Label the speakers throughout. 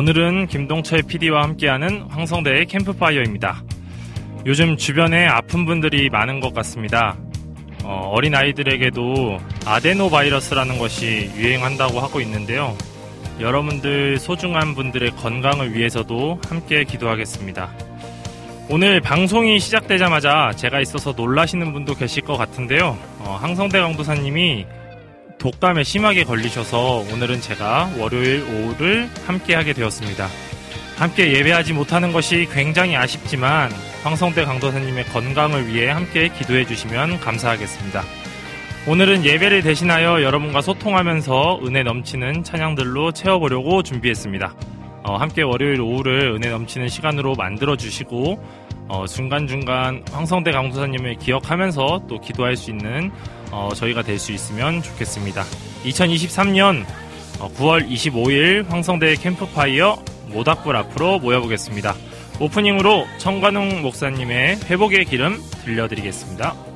Speaker 1: 오늘은 김동철 PD와 함께하는 황성대의 캠프파이어입니다. 요즘 주변에 아픈 분들이 많은 것 같습니다. 어, 린 아이들에게도 아데노 바이러스라는 것이 유행한다고 하고 있는데요. 여러분들 소중한 분들의 건강을 위해서도 함께 기도하겠습니다. 오늘 방송이 시작되자마자 제가 있어서 놀라시는 분도 계실 것 같은데요. 어, 항성대 강도사님이 독감에 심하게 걸리셔서 오늘은 제가 월요일 오후를 함께 하게 되었습니다. 함께 예배하지 못하는 것이 굉장히 아쉽지만 황성대 강도사님의 건강을 위해 함께 기도해 주시면 감사하겠습니다. 오늘은 예배를 대신하여 여러분과 소통하면서 은혜 넘치는 찬양들로 채워보려고 준비했습니다. 어, 함께 월요일 오후를 은혜 넘치는 시간으로 만들어 주시고 어, 중간중간 황성대 강도사님을 기억하면서 또 기도할 수 있는 어, 저희가 될 수 있으면 좋겠습니다. 2023년 9월 25일 황성대 캠프파이어 모닥불 앞으로 모여보겠습니다. 오프닝으로 청관웅 목사님의 회복의 기름 들려드리겠습니다.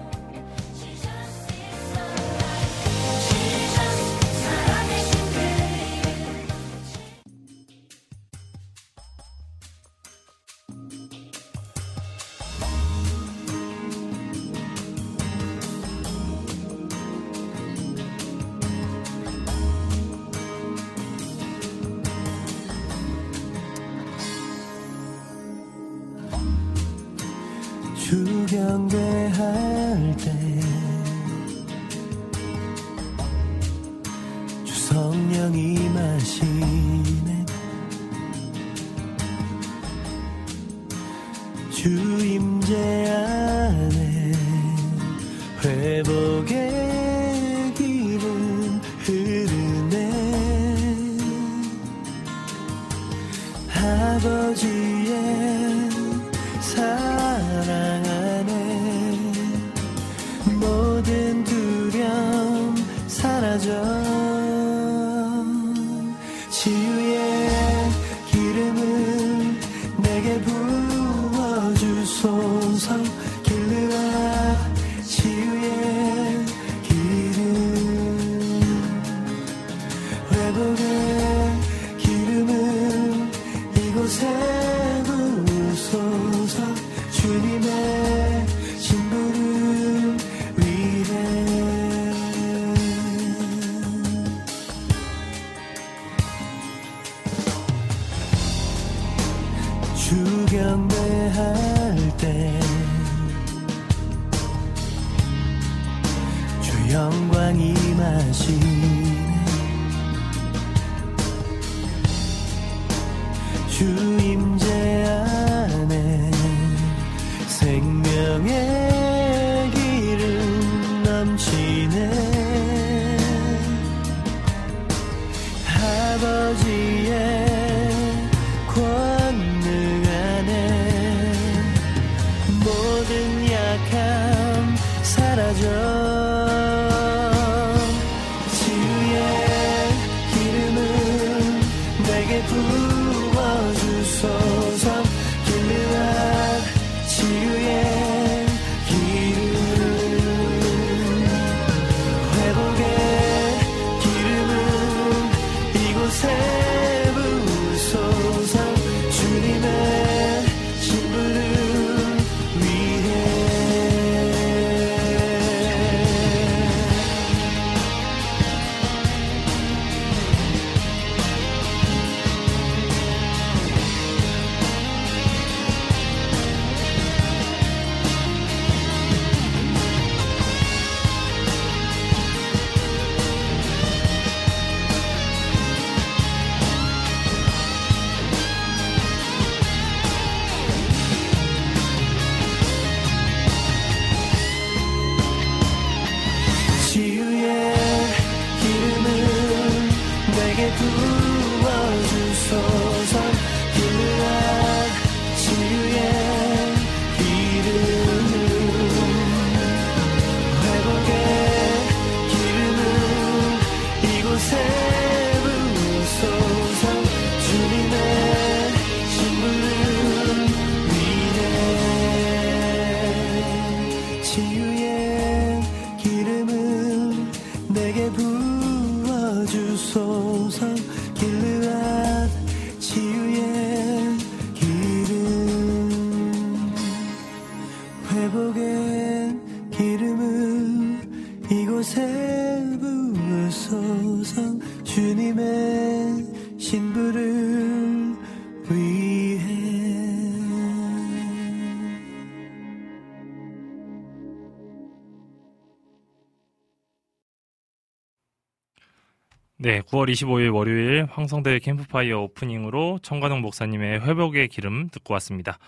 Speaker 2: 10월 25일 월요일 황성대 캠프파이어 오프닝으로 청가동 목사님의 회복의 기름 듣고 왔습니다.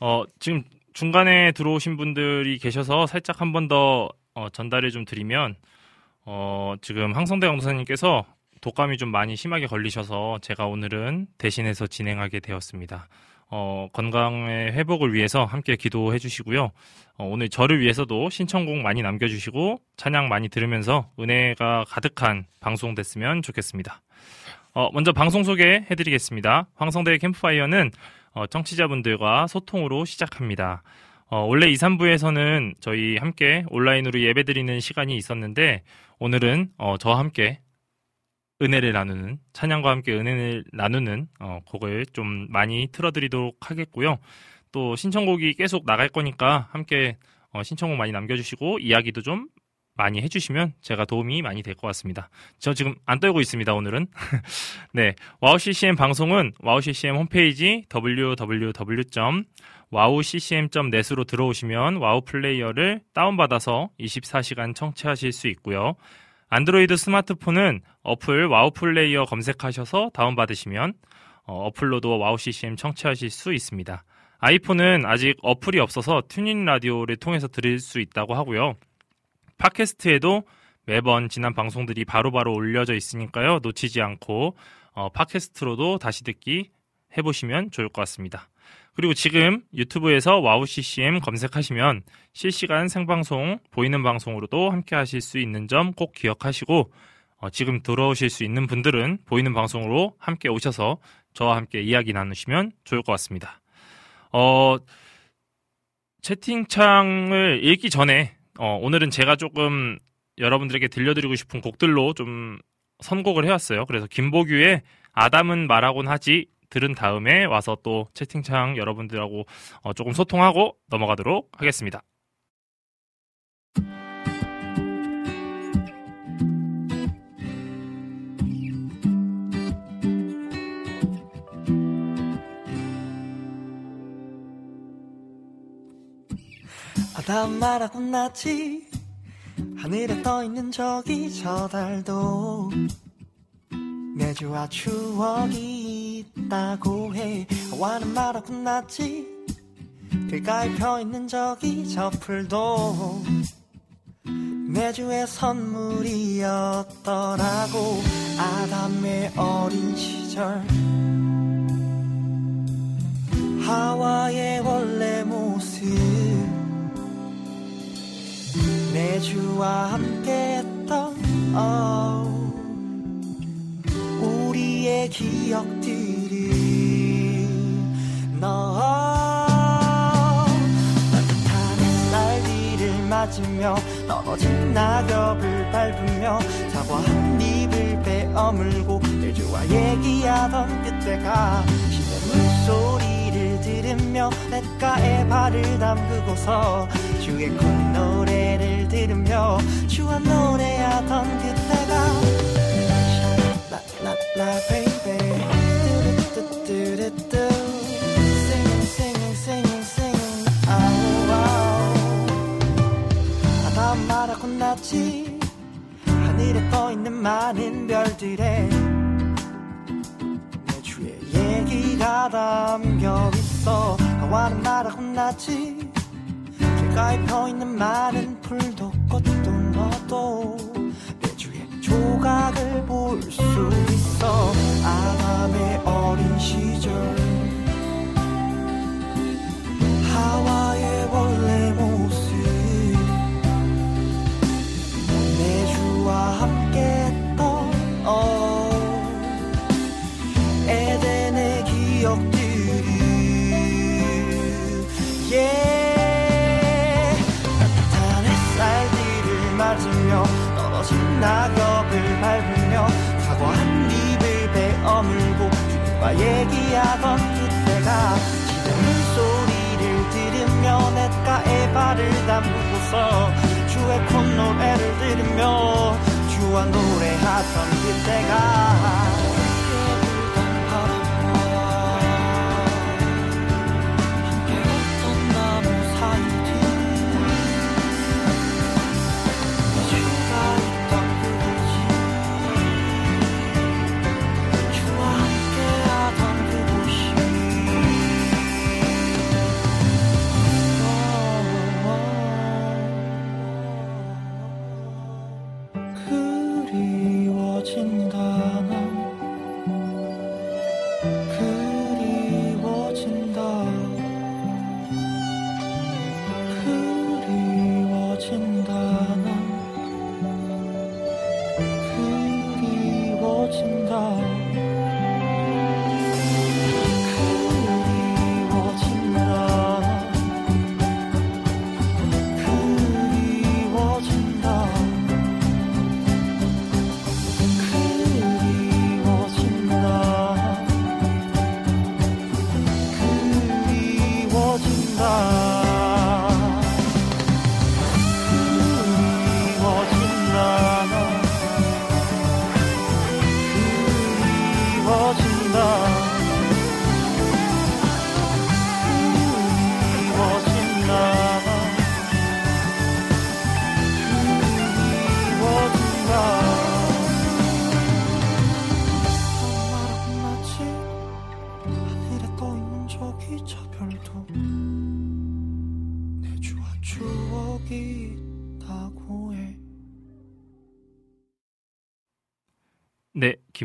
Speaker 2: 어, 지금 중간에 들어오신 분들이 계셔서 살짝 한 번더 어, 전달을 좀 드리면 어, 지금 황성대 강사님께서 독감이 좀 많이 심하게 걸리셔서 제가 오늘은 대신해서 진행하게 되었습니다. 어, 건강의 회복을 위해서 함께 기도해 주시고요. 어, 오늘 저를 위해서도 신청곡 많이 남겨주시고 찬양 많이 들으면서 은혜가 가득한 방송 됐으면 좋겠습니다. 어, 먼저 방송 소개해 드리겠습니다. 황성대 캠프파이어는 어, 청취자분들과 소통으로 시작합니다. 어, 원래 2, 3부에서는 저희 함께 온라인으로 예배 드리는 시간이 있었는데 오늘은 어, 저와 함께 은혜를 나누는 찬양과 함께 은혜를 나누는 어, 곡을 좀 많이 틀어드리도록 하겠고요. 또 신청곡이 계속 나갈 거니까 함께 어, 신청곡 많이 남겨주시고 이야기도 좀 많이 해주시면 제가 도움이 많이 될 것 같습니다. 저 지금 안 떨고 있습니다, 오늘은. 네. 와우 CCM 방송은 와우 CCM 홈페이지 www.wowccm.net으로 들어오시면 와우 플레이어를 다운받아서 24시간 청취하실 수 있고요. 안드로이드 스마트폰은 어플 와우 플레이어 검색하셔서 다운받으시면 어, 어플로도 와우 CCM 청취하실 수 있습니다. 아이폰은 아직 어플이 없어서 TuneIn 라디오를 통해서 들을 수 있다고 하고요. 팟캐스트에도 매번 지난 방송들이 바로바로 올려져 있으니까요. 놓치지 않고 어, 팟캐스트로도 다시 듣기 해보시면 좋을 것 같습니다. 그리고 지금 유튜브에서 와우 CCM 검색하시면 실시간 생방송, 보이는 방송으로도 함께 하실 수 있는 점 꼭 기억하시고 어, 지금 들어오실 수 있는 분들은 보이는 방송으로 함께 오셔서 저와 함께 이야기 나누시면 좋을 것 같습니다. 어, 채팅창을 읽기 전에 어, 오늘은 제가 조금 여러분들에게 들려드리고 싶은 곡들로 좀 선곡을 해왔어요. 그래서 김보규의 아담은 말하곤 하지 들은 다음에 와서 또 채팅창 여러분들하고 어, 조금 소통하고 넘어가도록 하겠습니다.
Speaker 3: 아담 말하고 났지 하늘에 떠있는 저기 저 달도 내주와 추억이 있다고 해. 와는 말하고 났지. 길가에 펴있는 저기 저 풀도 내주의 선물이었더라고. 아담의 어린 시절. 하와의 원래 모습. 내주와 함께했던 oh, 우리의 기억들이 너 따뜻한 햇살들을 맞으며 떨어진 낙엽을 밟으며 사과 한 입을 베어물고 내주와 얘기하던 그때가 시내 물소리를 들으며 냇가에 발을 담그고서 주의 콧노래를 들으며 주와 노래하던 그때가 샤라라라 baby. 뚜루뚜뚜루뚜 singing singing singing singing. 아우 아우 아담 말하고 났지. 하늘에 떠있는 많은 별들에 내 주의 얘기가 담겨 있어. 하와는 말하고 났지. 길가에 펴있는 많은 풀도 꽃도 너도 조각을 볼 수 있어. 아담의 어린 시절. 하와의 원래 모습. 내 주와 함께 했던 oh, 에덴의 기억 낙엽을 밟으며 사과 한 입을 베어물고 주님과 얘기하던 그때가 시내 물소리를 들으며 냇가에 발을 담그고서 주의 콧노래를 들으며 친구와 노래하던 그때가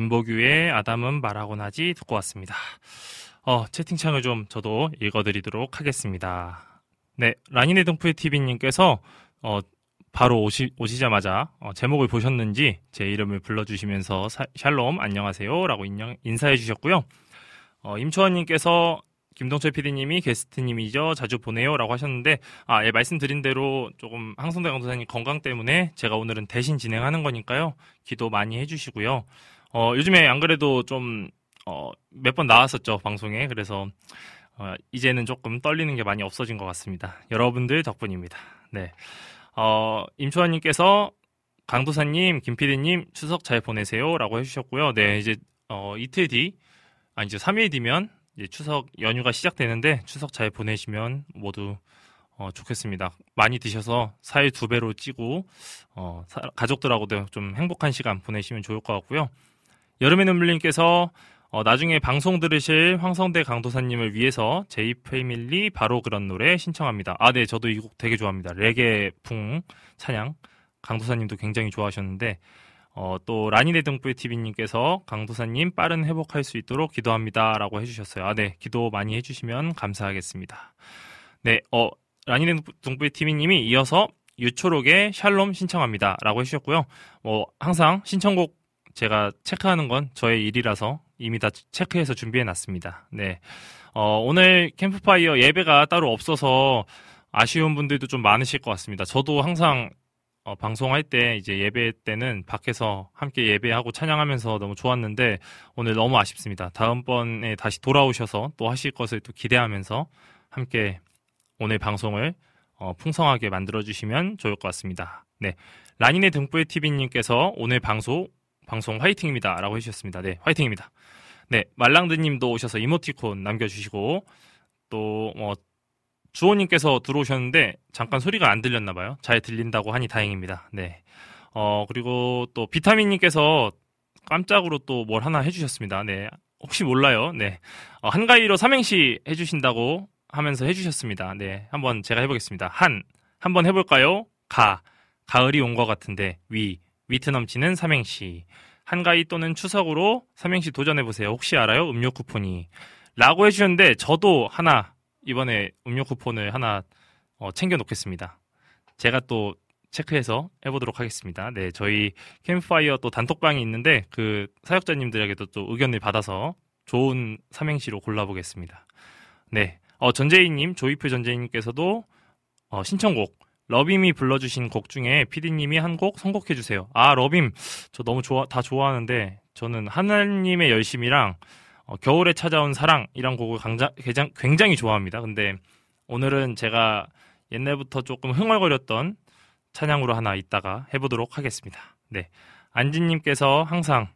Speaker 2: 김보규의 아담은 말하고 나지 듣고 왔습니다. 어, 채팅창을 좀 저도 읽어드리도록 하겠습니다. 네, 라니네 등푸의 TV님께서 어, 바로 오시, 오시자마자 어, 제목을 보셨는지 제 이름을 불러주시면서 사- 샬롬 안녕하세요 라고 인형, 인사해 주셨고요. 어, 임초원님께서 김동철 PD님이 게스트님이죠. 자주 보내요 라고 하셨는데 아, 예, 말씀드린 대로 조금 항성대 강도사님 건강 때문에 제가 오늘은 대신 진행하는 거니까요. 기도 많이 해주시고요. 어, 요즘에 안 그래도 좀, 어, 몇 번 나왔었죠, 방송에. 그래서, 어, 이제는 조금 떨리는 게 많이 없어진 것 같습니다. 여러분들 덕분입니다. 네. 어, 임초환님께서 강도사님, 김PD님 추석 잘 보내세요. 라고 해주셨고요. 네, 이제, 어, 이틀 뒤, 아니, 이제 3일 뒤면 이제 추석 연휴가 시작되는데 추석 잘 보내시면 모두 어, 좋겠습니다. 많이 드셔서 살 두 배로 찌고 어, 사- 가족들하고도 좀 행복한 시간 보내시면 좋을 것 같고요. 여름의 눈물님께서 어, 나중에 방송 들으실 황성대 강도사님을 위해서 제이 패밀리 바로 그런 노래 신청합니다. 아, 네, 저도 이 곡 되게 좋아합니다. 레게풍 찬양 강도사님도 굉장히 좋아하셨는데 어, 또 라니네 등불 TV님께서 강도사님 빠른 회복할 수 있도록 기도합니다 라고 해주셨어요. 아, 네, 기도 많이 해주시면 감사하겠습니다. 네, 어, 라니네 등불 TV님이 이어서 유초록의 샬롬 신청합니다 라고 해주셨고요. 뭐 항상 신청곡 제가 체크하는 건 저의 일이라서 이미 다 체크해서 준비해 놨습니다. 네. 어, 오늘 캠프파이어 예배가 따로 없어서 아쉬운 분들도 좀 많으실 것 같습니다. 저도 항상 어, 방송할 때 이제 예배 때는 밖에서 함께 예배하고 찬양하면서 너무 좋았는데 오늘 너무 아쉽습니다. 다음번에 다시 돌아오셔서 또 하실 것을 또 기대하면서 함께 오늘 방송을 어, 풍성하게 만들어 주시면 좋을 것 같습니다. 네. 라니네 등불 TV님께서 오늘 방송, 방송 화이팅입니다. 라고 해주셨습니다. 네, 화이팅입니다. 네, 말랑드님도 오셔서 이모티콘 남겨주시고, 또, 뭐, 주호님께서 들어오셨는데, 잠깐 소리가 안 들렸나봐요. 잘 들린다고 하니 다행입니다. 네. 어, 그리고 또 비타민님께서 깜짝으로 또 뭘 하나 해주셨습니다. 네. 혹시 몰라요. 네. 어, 한가위로 삼행시 해주신다고 하면서 해주셨습니다. 네. 한번 제가 해보겠습니다. 한, 한번 해볼까요? 가, 가을이 온 것 같은데, 위, 위트 넘치는 삼행시. 한가위 또는 추석으로 삼행시 도전해보세요. 혹시 알아요? 음료 쿠폰이. 라고 해주셨는데, 저도 하나, 이번에 음료 쿠폰을 하나 어, 챙겨놓겠습니다. 제가 또 체크해서 해보도록 하겠습니다. 네, 저희 캠프파이어 또 단톡방이 있는데, 그 사역자님들에게도 또 의견을 받아서 좋은 삼행시로 골라보겠습니다. 네, 어, 전재희님, 조이프 전재희님께서도 어, 신청곡, 러빔이 불러주신 곡 중에 피디님이 한 곡 선곡해 주세요. 아, 러빔, 저 너무 좋아, 다 좋아하는데, 저는 하나님의 열심이랑 어, 겨울에 찾아온 사랑이란 곡을 강자, 굉장히, 굉장히 좋아합니다. 근데 오늘은 제가 옛날부터 조금 흥얼거렸던 찬양으로 하나 이따가 해보도록 하겠습니다. 네.
Speaker 4: 안진님께서 항상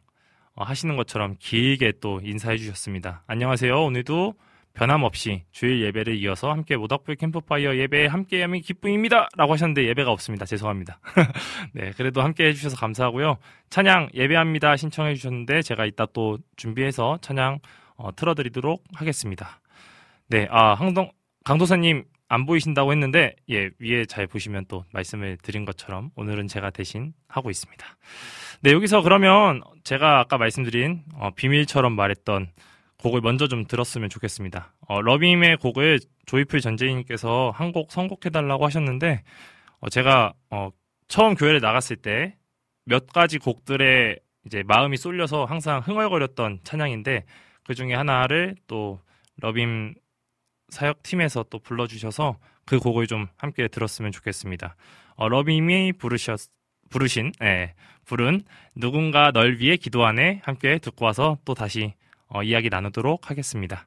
Speaker 4: 어, 하시는 것처럼 길게 또 인사해 주셨습니다. 안녕하세요. 오늘도 변함없이 주일 예배를 이어서 함께 모닥불 캠프파이어 예배에 함께함이 기쁨입니다. 라고 하셨는데 예배가 없습니다. 죄송합니다. 네, 그래도 함께 해주셔서 감사하고요. 찬양 예배합니다. 신청해 주셨는데 제가 이따 또 준비해서 찬양 어, 틀어드리도록 하겠습니다. 네, 아, 항동, 강도사님 안 보이신다고 했는데, 예, 위에 잘 보시면 또 말씀을 드린 것처럼 오늘은 제가 대신 하고 있습니다. 네, 여기서 그러면 제가 아까 말씀드린 어, 비밀처럼 말했던 곡을 먼저 좀 들었으면 좋겠습니다. 어, 러빔의 곡을 조이풀 전재인님께서 한 곡 선곡해달라고 하셨는데, 어, 제가 어, 처음 교회를 나갔을 때 몇 가지 곡들에 이제 마음이 쏠려서 항상 흥얼거렸던 찬양인데, 그 중에 하나를 또 러빔 사역팀에서 또 불러주셔서 그 곡을 좀 함께 들었으면 좋겠습니다. 어, 러빔이 부르셨, 부르신, 예, 부른 누군가 널 위해 기도하네 함께 듣고 와서 또 다시 어, 이야기 나누도록 하겠습니다.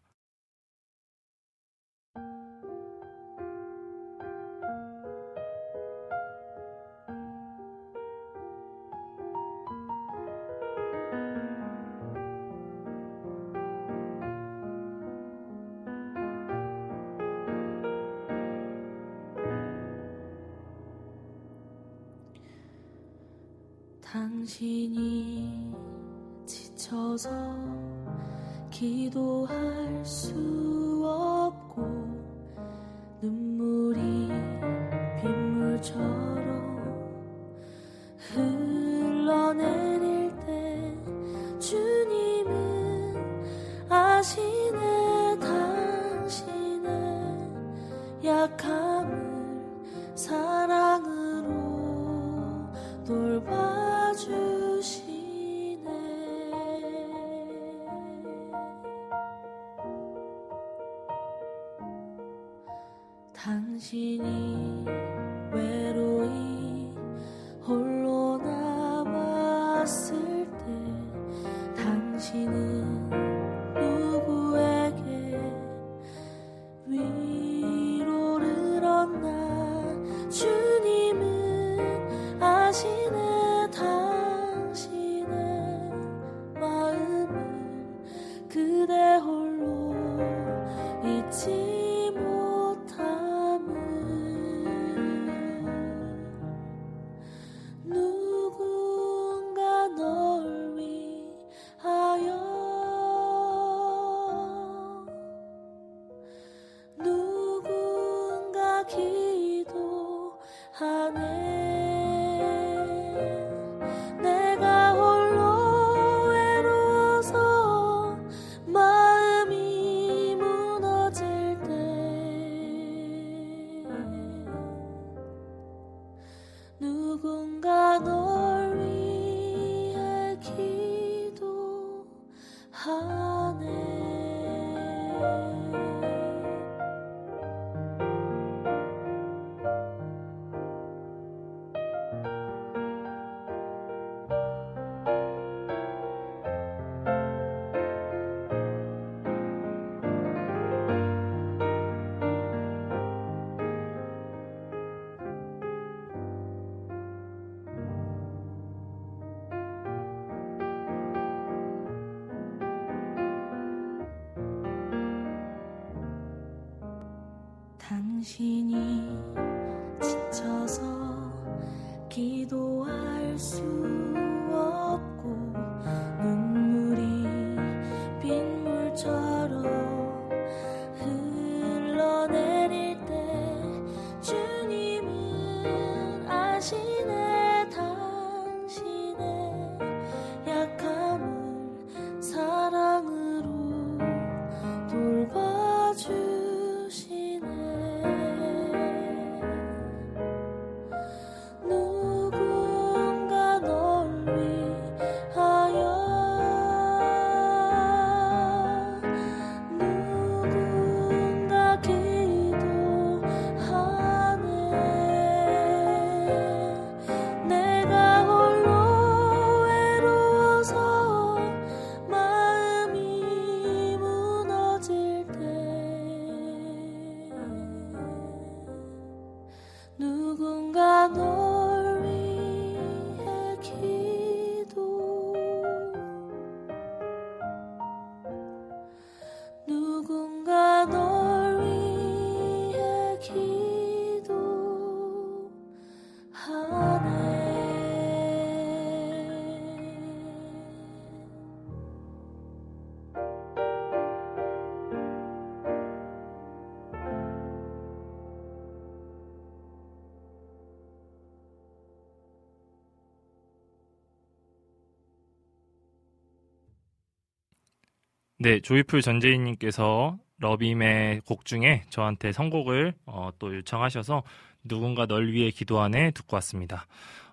Speaker 2: 네, 조이풀 전재인님께서 러빔의 곡 중에 저한테 선곡을 어, 또 요청하셔서 누군가 널 위해 기도하네 듣고 왔습니다.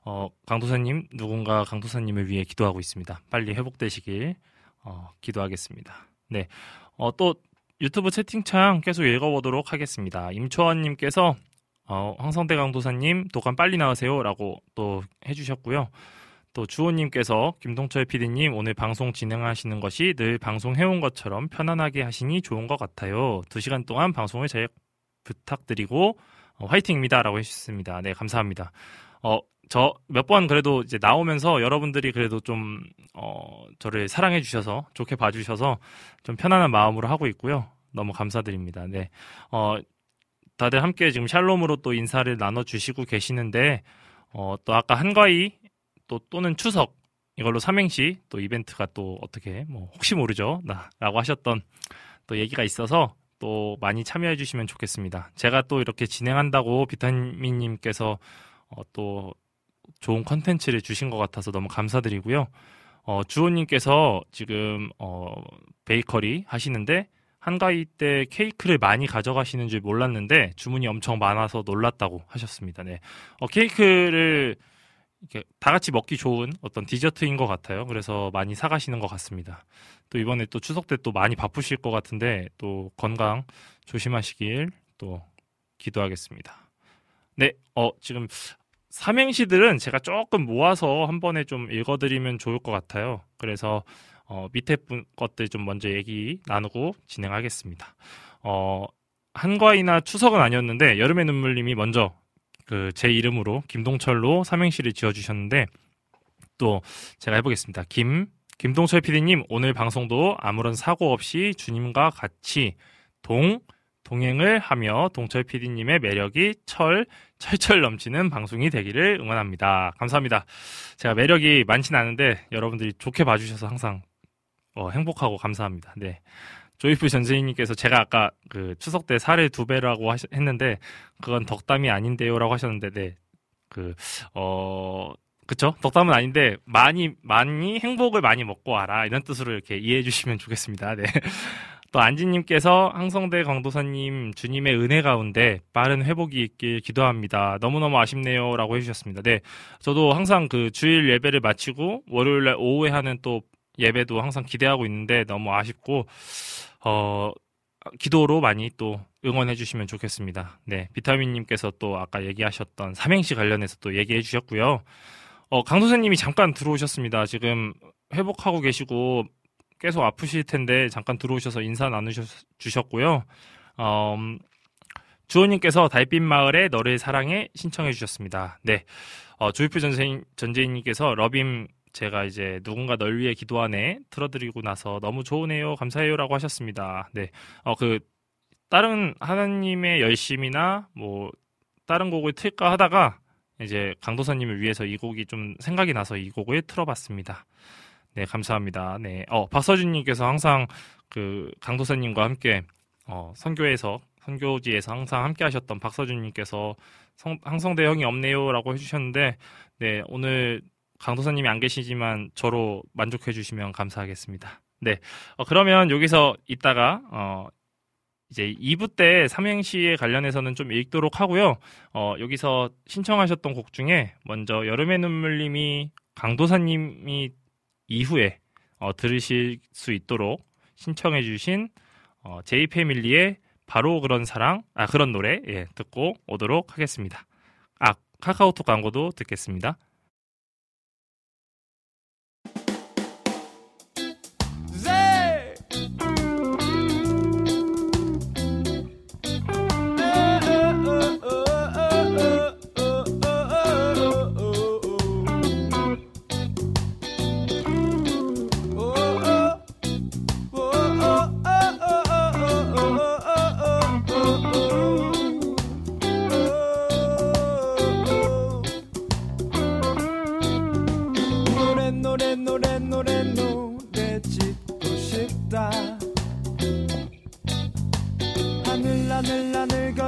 Speaker 2: 어, 강도사님, 누군가 강도사님을 위해 기도하고 있습니다. 빨리 회복되시길 어, 기도하겠습니다. 네, 어, 또 유튜브 채팅창 계속 읽어보도록 하겠습니다. 임초원님께서 어, 황성대 강도사님 독감 빨리 나으세요라고 또 해주셨고요. 또 주호님께서 김동철 PD님 오늘 방송 진행하시는 것이 늘 방송해온 것처럼 편안하게 하시니 좋은 것 같아요. 두 시간 동안 방송을 잘 부탁드리고 어, 화이팅입니다라고 해주셨습니다. 네 감사합니다. 어, 저 몇 번 그래도 이제 나오면서 여러분들이 그래도 좀 어, 저를 사랑해 주셔서 좋게 봐주셔서 좀 편안한 마음으로 하고 있고요. 너무 감사드립니다. 네. 어, 다들 함께 지금 샬롬으로 또 인사를 나눠주시고 계시는데, 어, 또 아까 한가위 또 또는 추석 이걸로 삼행시 또 이벤트가 또 어떻게 뭐 혹시 모르죠 나라고 하셨던 또 얘기가 있어서 또 많이 참여해 주시면 좋겠습니다. 제가 또 이렇게 진행한다고 비타민님께서 어, 또 좋은 컨텐츠를 주신 것 같아서 너무 감사드리고요. 어, 주호님께서 지금 어, 베이커리 하시는데 한가위 때 케이크를 많이 가져가시는 줄 몰랐는데 주문이 엄청 많아서 놀랐다고 하셨습니다. 네, 어, 케이크를 이렇게 다 같이 먹기 좋은 어떤 디저트인 것 같아요. 그래서 많이 사가시는 것 같습니다. 또 이번에 또 추석 때 또 많이 바쁘실 것 같은데 또 건강 조심하시길 또 기도하겠습니다. 네, 어, 지금 삼행시들은 제가 조금 모아서 한 번에 좀 읽어드리면 좋을 것 같아요. 그래서 어, 밑에 분 것들 좀 먼저 얘기 나누고 진행하겠습니다. 어, 한과이나 추석은 아니었는데 여름의 눈물님이 먼저 그 제 이름으로 김동철로 삼행시를 지어주셨는데 또 제가 해보겠습니다. 김 김동철 PD님 오늘 방송도 아무런 사고 없이 주님과 같이 동 동행을 하며 동철 PD님의 매력이 철 철철 넘치는 방송이 되기를 응원합니다. 감사합니다. 제가 매력이 많진 않은데 여러분들이 좋게 봐주셔서 항상 어, 행복하고 감사합니다. 네. 조이프 전세인님께서 제가 아까 그 추석 때 살을 두 배라고 했는데 그건 덕담이 아닌데요라고 하셨는데 네. 그, 어, 그쵸? 덕담은 아닌데 많이, 많이 행복을 많이 먹고 와라. 이런 뜻으로 이렇게 이해해 주시면 좋겠습니다. 네. 또 안지님께서 항성대 강도사님 주님의 은혜 가운데 빠른 회복이 있길 기도합니다. 너무너무 아쉽네요. 라고 해주셨습니다. 네. 저도 항상 그 주일 예배를 마치고 월요일 날 오후에 하는 또 예배도 항상 기대하고 있는데 너무 아쉽고, 어, 기도로 많이 또 응원해 주시면 좋겠습니다. 네. 비타민님께서 또 아까 얘기하셨던 삼행시 관련해서 또 얘기해 주셨고요. 어, 강도사님이 잠깐 들어오셨습니다. 지금 회복하고 계시고 계속 아프실 텐데 잠깐 들어오셔서 인사 나누셨고요. 어, 음, 주호님께서 달빛 마을에 너를 사랑해 신청해 주셨습니다. 네. 어, 조이프 전재인, 전재인님께서 러빔 제가 이제 누군가 널 위해 기도하네 틀어드리고 나서 너무 좋으네요 감사해요라고 하셨습니다. 네, 어 그 다른 하나님의 열심이나 뭐 다른 곡을 틀까 하다가 이제 강도사님을 위해서 이 곡이 좀 생각이 나서 이 곡을 틀어봤습니다. 네, 감사합니다. 네, 어 박서준님께서 항상 그 강도사님과 함께 어 선교에서 선교지에서 항상 함께 하셨던 박서준님께서 항성대 형이 없네요라고 해주셨는데 네 오늘 강도사님이 안 계시지만 저로 만족해 주시면 감사하겠습니다. 네. 어, 그러면 여기서 이따가 어, 이제 2부 때 삼행시에 관련해서는 좀 읽도록 하고요. 어, 여기서 신청하셨던 곡 중에 먼저 여름의 눈물님이 강도사님이 이후에 어, 들으실 수 있도록 신청해 주신 어, 제이패밀리의 바로 그런 사랑, 아 그런 노래 예, 듣고 오도록 하겠습니다. 아 카카오톡 광고도 듣겠습니다.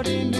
Speaker 5: 하늘 향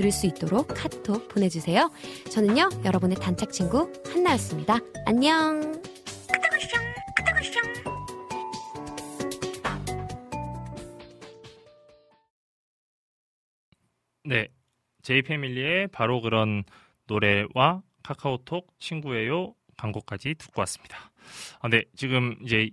Speaker 6: 들을 수 있도록 카톡 보내주세요. 저는요 여러분의 단짝 친구 한나였습니다. 안녕.
Speaker 2: 네, 제이패밀리의 바로 그런 노래와 카카오톡 친구예요 광고까지 듣고 왔습니다. 아, 네, 지금 이제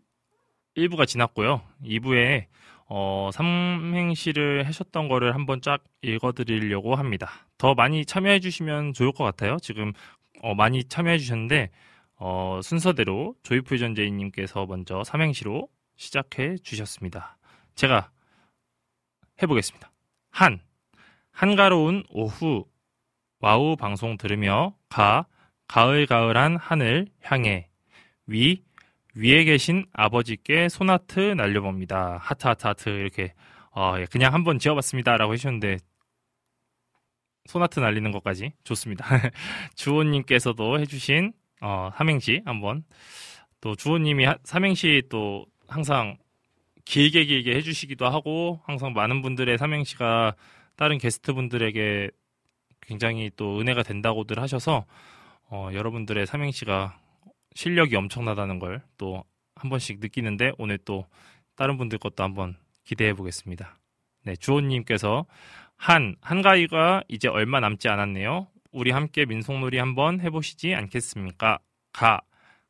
Speaker 2: 1부가 지났고요. 2부에 어, 삼행시를 하셨던 거를 한번 쫙 읽어드리려고 합니다. 더 많이 참여해 주시면 좋을 것 같아요. 지금 어, 많이 참여해 주셨는데 어, 순서대로 조이풀 전재인님께서 먼저 삼행시로 시작해 주셨습니다. 제가 해보겠습니다. 한 한가로운 오후 WOW 방송 들으며 가 가을가을한 하늘 향해 위 위에 계신 아버지께 손하트 날려봅니다. 하트 하트 하트 이렇게 어, 예, 그냥 한번 지어봤습니다라고 해주셨는데 손하트 날리는 것까지 좋습니다. 주호님께서도 해주신 어, 삼행시 한번 또 주호님이 하- 삼행시 또 항상 길게 길게 해주시기도 하고 항상 많은 분들의 삼행시가 다른 게스트 분들에게 굉장히 또 은혜가 된다고들 하셔서 어, 여러분들의 삼행시가 실력이 엄청나다는 걸 또 한 번씩 느끼는데 오늘 또 다른 분들 것도 한번 기대해 보겠습니다. 네, 주호님께서 한 한가위가 이제 얼마 남지 않았네요. 우리 함께 민속놀이 한번 해보시지 않겠습니까? 가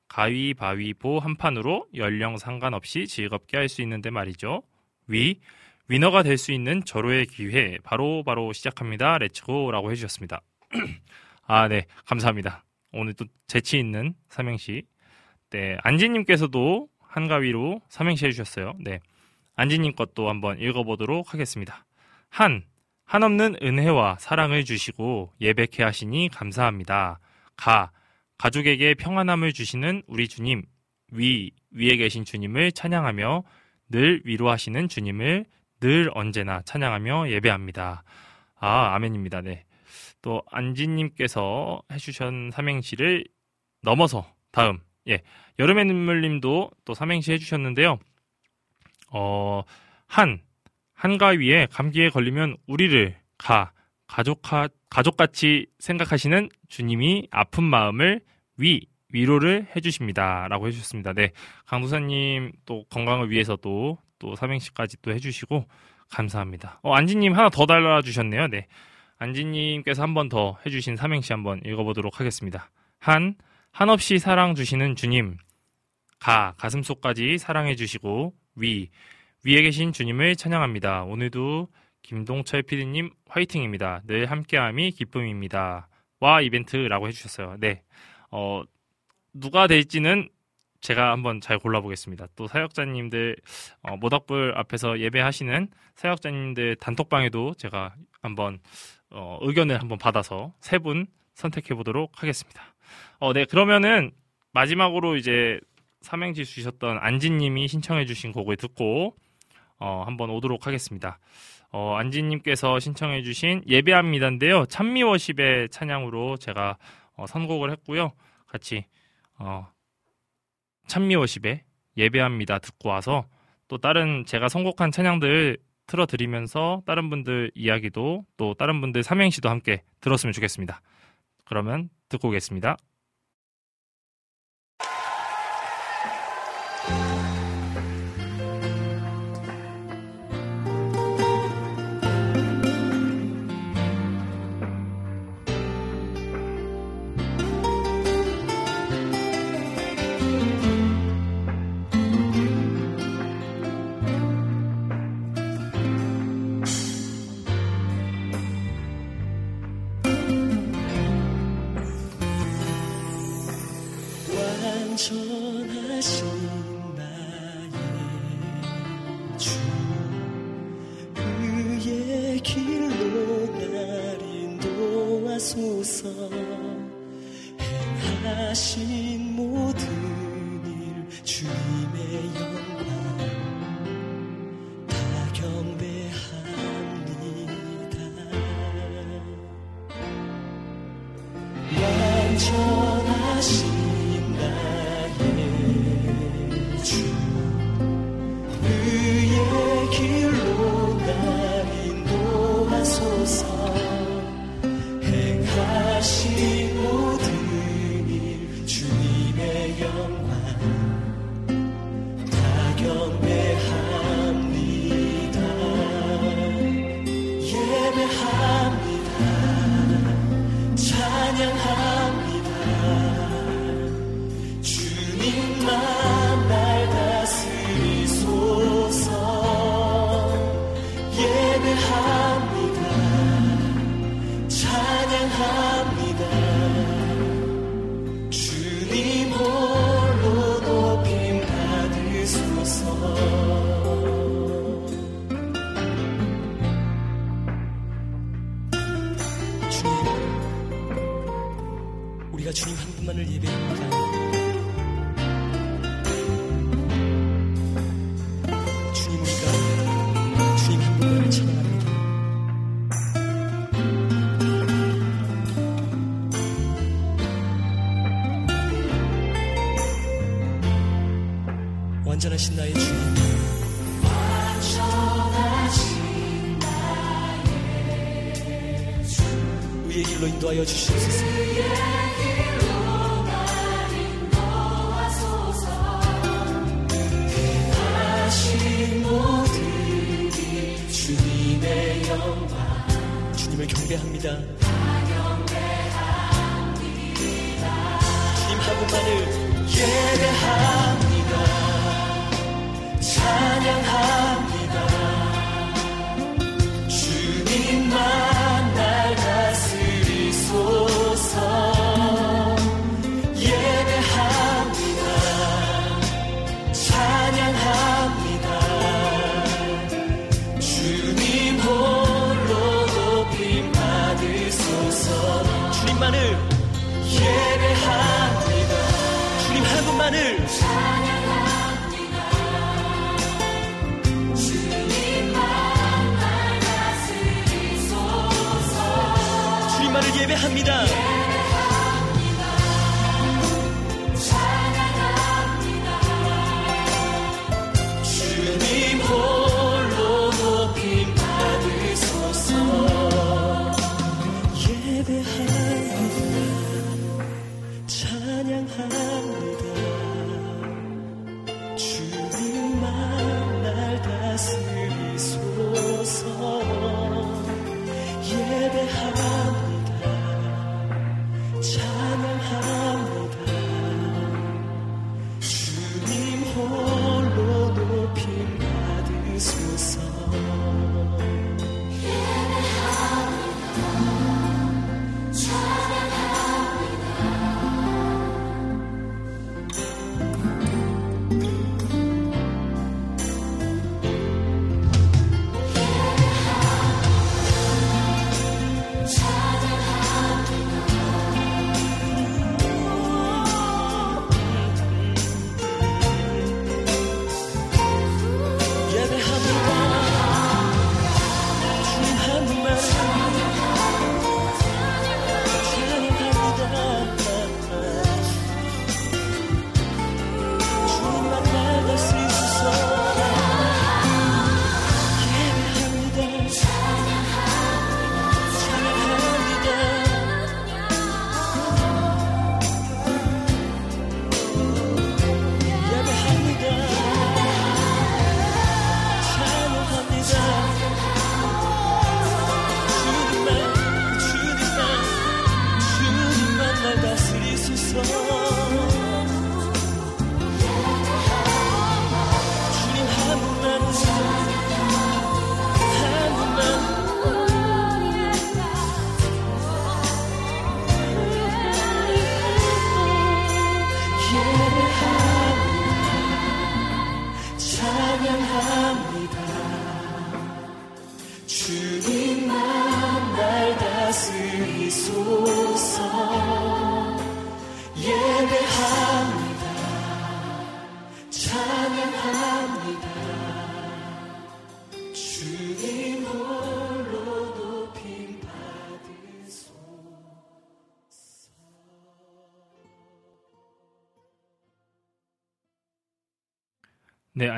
Speaker 2: 가위 바위 보 한 판으로 연령 상관없이 즐겁게 할 수 있는데 말이죠. 위 winner가 될 수 있는 절호의 기회 바로 바로 시작합니다. Let's go라고 해주셨습니다. 아, 네, 감사합니다. 오늘 또 재치 있는 삼행시. 네, 안지님께서도 한가위로 삼행시 해주셨어요. 네, 안지님 것도 한번 읽어보도록 하겠습니다. 한 한없는 은혜와 사랑을 주시고 예배케 하시니 감사합니다. 가 가족에게 평안함을 주시는 우리 주님 위 위에 계신 주님을 찬양하며 늘 위로하시는 주님을 늘 언제나 찬양하며 예배합니다. 아 아멘입니다. 네. 또 안지님께서 해주신 삼행시를 넘어서 다음 예 여름의 눈물님도 또 삼행시 해주셨는데요. 어 한 한가위에 감기에 걸리면 우리를 가 가족하, 가족같이 생각하시는 주님이 아픈 마음을 위 위로를 해주십니다. 라고 해주셨습니다. 네. 강도사님 또 건강을 위해서도 또 삼행시까지 또 해주시고 감사합니다. 어, 안지님 하나 더 달아주셨네요. 네. 안지님께서 한 번 더 해주신 삼행시 한번 읽어보도록 하겠습니다. 한, 한없이 사랑 주시는 주님. 가, 가슴속까지 사랑해 주시고, 위, 위에 계신 주님을 찬양합니다. 오늘도 김동철 PD님 화이팅입니다. 늘 함께함이 기쁨입니다. 와, 이벤트라고 해주셨어요. 네. 어, 누가 될지는 제가 한번 잘 골라보겠습니다. 또 사역자님들 어, 모닥불 앞에서 예배하시는 사역자님들 단톡방에도 제가 한번 어, 의견을 한번 받아서 세 분 선택해 보도록 하겠습니다. 어, 네 그러면은 마지막으로 이제 삼행지 주셨던 안진님이 신청해 주신 곡을 듣고 어, 한번 오도록 하겠습니다. 어, 안진님께서 신청해 주신 예배합니다인데요. 찬미워십의 찬양으로 제가 어, 선곡을 했고요. 같이 어, 찬미워십에 예배합니다 듣고 와서 또 다른 제가 선곡한 찬양들 틀어드리면서 다른 분들 이야기도 또 다른 분들 삼행시도 함께 들었으면 좋겠습니다. 그러면 듣고 오겠습니다.
Speaker 7: 전하신 나의 주 그의 길로 날 인도하소서. 행하신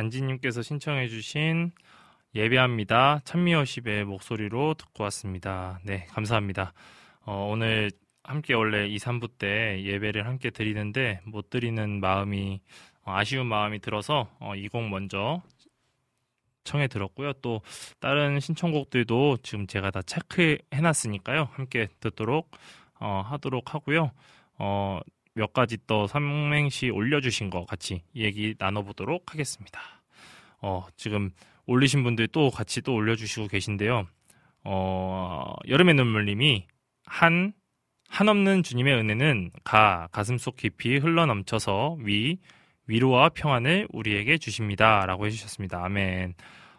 Speaker 2: 안지님께서 신청해주신 예배합니다. 찬미어십의 목소리로 듣고 왔습니다. 네, 감사합니다. 어, 오늘 함께 원래 2, 3부 때 예배를 함께 드리는데 못 드리는 마음이 어, 아쉬운 마음이 들어서 어, 이곡 먼저 청해 들었고요. 또 다른 신청곡들도 지금 제가 다 체크해 놨으니까요. 함께 듣도록 어, 하도록 하고요. 어, 몇 가지 또 삼행시 올려주신 거 같이 얘기 나눠보도록 하겠습니다. 어, 지금 올리신 분들 또 같이 또 올려주시고 계신데요. 어, 여름의 눈물님이 한, 한없는 주님의 은혜는 가, 가슴 속 깊이 흘러 넘쳐서 위, 위로와 평안을 우리에게 주십니다. 라고 해주셨습니다. 아멘.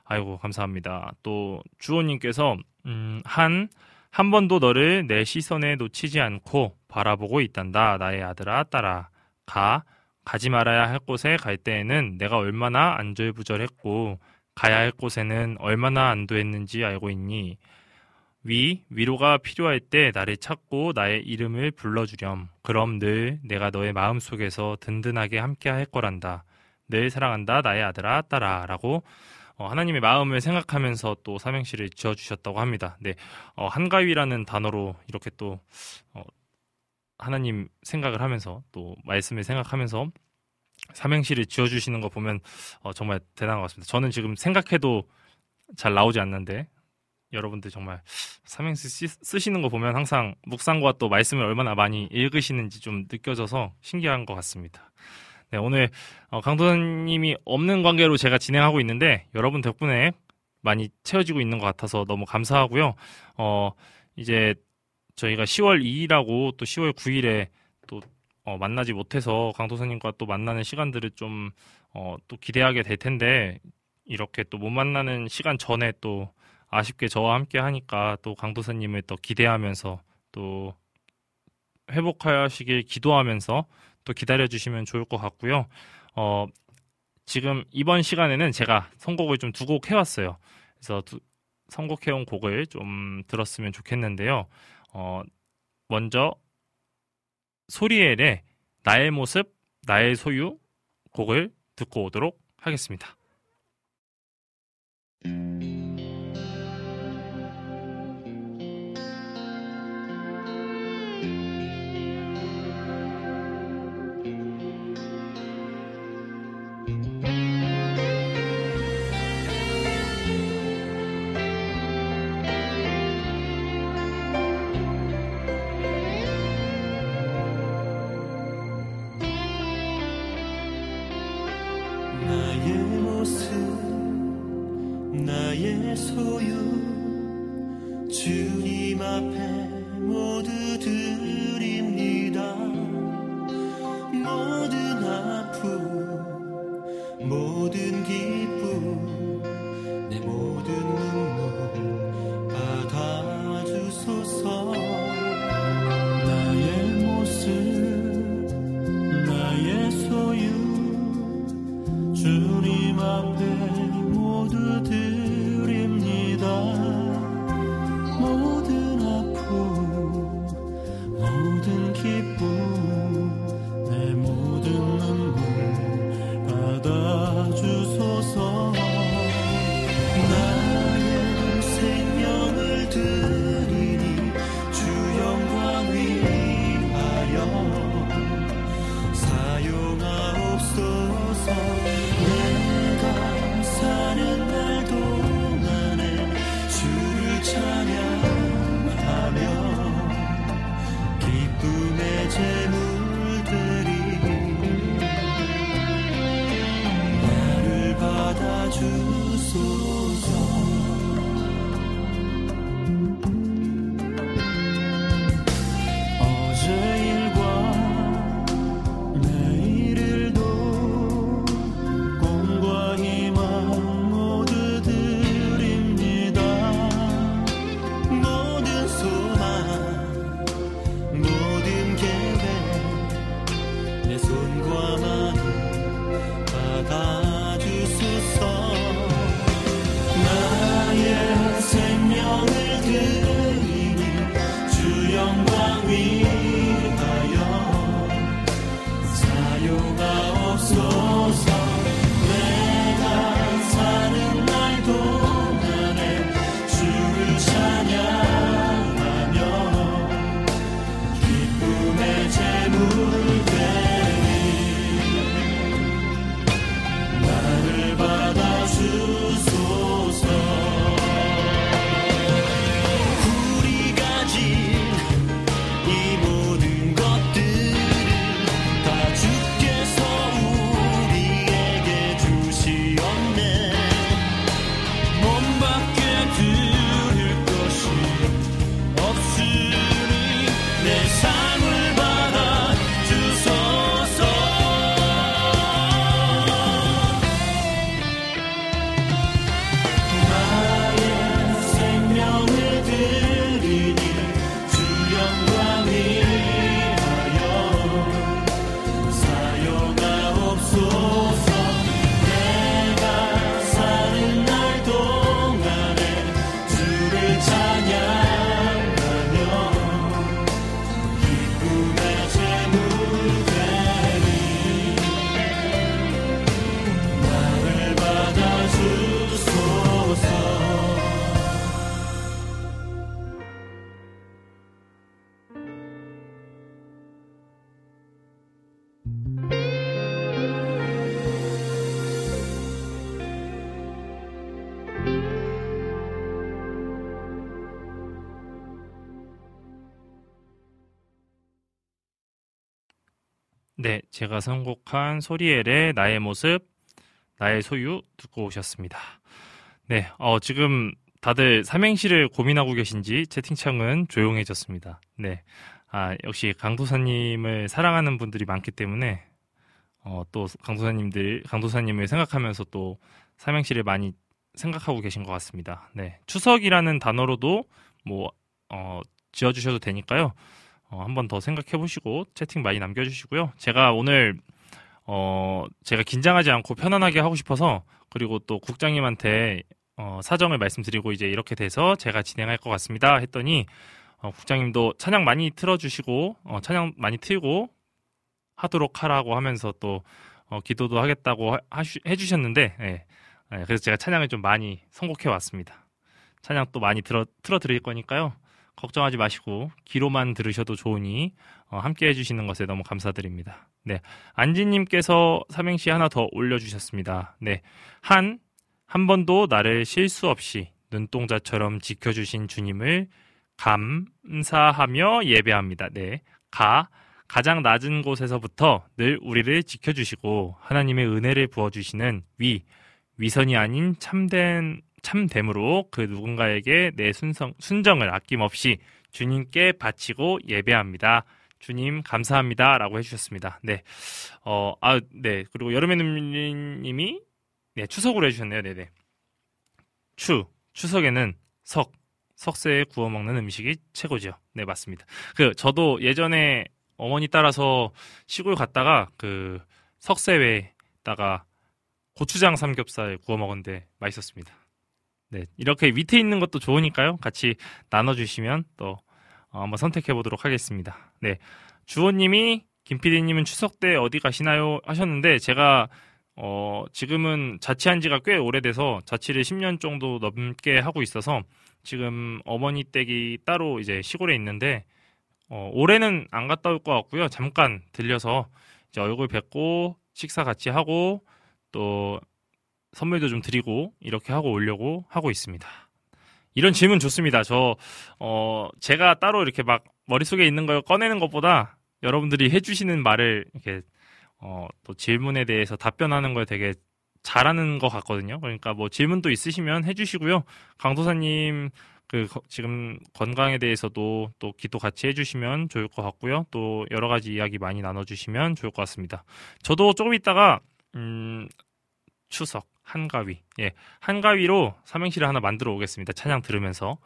Speaker 2: 아이고, 감사합니다. 또, 주호님께서, 음, 한, 한 번도 너를 내 시선에 놓치지 않고 바라보고 있단다. 나의 아들아, 딸아. 가, 가지 말아야 할 곳에 갈 때에는 내가 얼마나 안절부절했고, 가야 할 곳에는 얼마나 안도했는지 알고 있니? 위, 위로가 필요할 때 나를 찾고 나의 이름을 불러주렴. 그럼 늘 내가 너의 마음 속에서 든든하게 함께 할 거란다. 늘 사랑한다, 나의 아들아, 딸아. 라고 어, 하나님의 마음을 생각하면서 또 삼행시를 지어주셨다고 합니다. 네, 어, 한가위라는 단어로 이렇게 또 어, 하나님 생각을 하면서 또 말씀을 생각하면서 삼행시를 지어주시는 거 보면 어, 정말 대단한 것 같습니다. 저는 지금 생각해도 잘 나오지 않는데 여러분들 정말 삼행시 쓰- 쓰시는 거 보면 항상 묵상과 또 말씀을 얼마나 많이 읽으시는지 좀 느껴져서 신기한 것 같습니다. 네, 오늘 어, 강도사님이 없는 관계로 제가 진행하고 있는데 여러분 덕분에 많이 채워지고 있는 것 같아서 너무 감사하고요. 어, 이제 저희가 10월 2일하고 또 10월 9일에 또 어, 만나지 못해서 강도사님과 또 만나는 시간들을 좀 어, 또 기대하게 될 텐데 이렇게 또 못 만나는 시간 전에 또 아쉽게 저와 함께 하니까 또 강도사님을 또 기대하면서 또 회복하시길 기도하면서 또 기다려 주시면 좋을 것 같고요. 어, 지금 이번 시간에는 제가 선곡을 좀 두 곡 해왔어요. 그래서 두- 선곡해온 곡을 좀 들었으면 좋겠는데요. 어, 먼저 소리엘의 나의 모습, 나의 소유 곡을 듣고 오도록 하겠습니다.
Speaker 8: 내
Speaker 7: 제가
Speaker 2: 선곡한 소리엘의 나의 모습, 나의 소유 듣고 오셨습니다. 네, 어, 지금 다들 삼행시를 고민하고 계신지 채팅창은 조용해졌습니다. 네, 아, 역시 강도사님을 사랑하는 분들이 많기 때문에 어, 또 강도사님들, 강도사님을 생각하면서 또 삼행시를 많이 생각하고 계신 것 같습니다. 네, 추석이라는 단어로도 뭐 어, 지어주셔도 되니까요. 어, 한번 더 생각해 보시고 채팅 많이 남겨주시고요. 제가 오늘 어, 제가 긴장하지 않고 편안하게 하고 싶어서 그리고 또 국장님한테 어, 사정을 말씀드리고 이제 이렇게 돼서 제가 진행할 것 같습니다 했더니 어, 국장님도 찬양 많이 틀어주시고 어, 찬양 많이 틀고 하도록 하라고 하면서 또 어, 기도도 하겠다고 하- 하시- 해주셨는데 예. 예, 그래서 제가 찬양을 좀 많이 선곡해 왔습니다. 찬양 또 많이 틀어 드릴 거니까요. 걱정하지 마시고 귀로만 들으셔도 좋으니 어, 함께 해주시는 것에 너무 감사드립니다. 네, 안지님께서 삼행시 하나 더 올려주셨습니다. 네, 한, 한 번도 나를 실수 없이 눈동자처럼 지켜주신 주님을 감사하며 예배합니다. 네, 가, 가장 낮은 곳에서부터 늘 우리를 지켜주시고 하나님의 은혜를 부어주시는 위, 위선이 아닌 참된 참됨으로 그 누군가에게 내 순성, 순정을 아낌없이 주님께 바치고 예배합니다. 주님 감사합니다 라고 해주셨습니다. 네, 어, 아, 네 그리고 여름의 눈님이 네 추석으로 해주셨네요. 네네. 추 추석에는 석 석쇠에 구워 먹는 음식이 최고죠. 네 맞습니다. 그 저도 예전에 어머니 따라서 시골 갔다가 그 석쇠회에다가 고추장 삼겹살 구워 먹었는데 맛있었습니다. 네, 이렇게 밑에 있는 것도 좋으니까요. 같이 나눠주시면 또 어, 한번 선택해 보도록 하겠습니다. 네, 주호님이 김PD님은 추석 때 어디 가시나요 하셨는데 제가 어, 지금은 자취한 지가 꽤 오래돼서 자취를 10년 정도 넘게 하고 있어서 지금 어머니 댁이 따로 이제 시골에 있는데 어, 올해는 안 갔다 올 것 같고요. 잠깐 들려서 이제 얼굴 뵙고 식사 같이 하고 또 선물도 좀 드리고 이렇게 하고 오려고 하고 있습니다. 이런 질문 좋습니다. 저, 어, 제가 따로 이렇게 막 머릿속에 있는 걸 꺼내는 것보다 여러분들이 해주시는 말을 이렇게, 어, 또 질문에 대해서 답변하는 걸 되게 잘하는 것 같거든요. 그러니까 뭐 질문도 있으시면 해주시고요. 강도사님, 그, 거- 지금 건강에 대해서도 또 기도 같이 해주시면 좋을 것 같고요. 또 여러 가지 이야기 많이 나눠주시면 좋을 것 같습니다. 저도 조금 있다가, 음, 추석, 한가위. 예, 한가위로 삼행시를 하나 만들어 오겠습니다. 찬양 들으면서.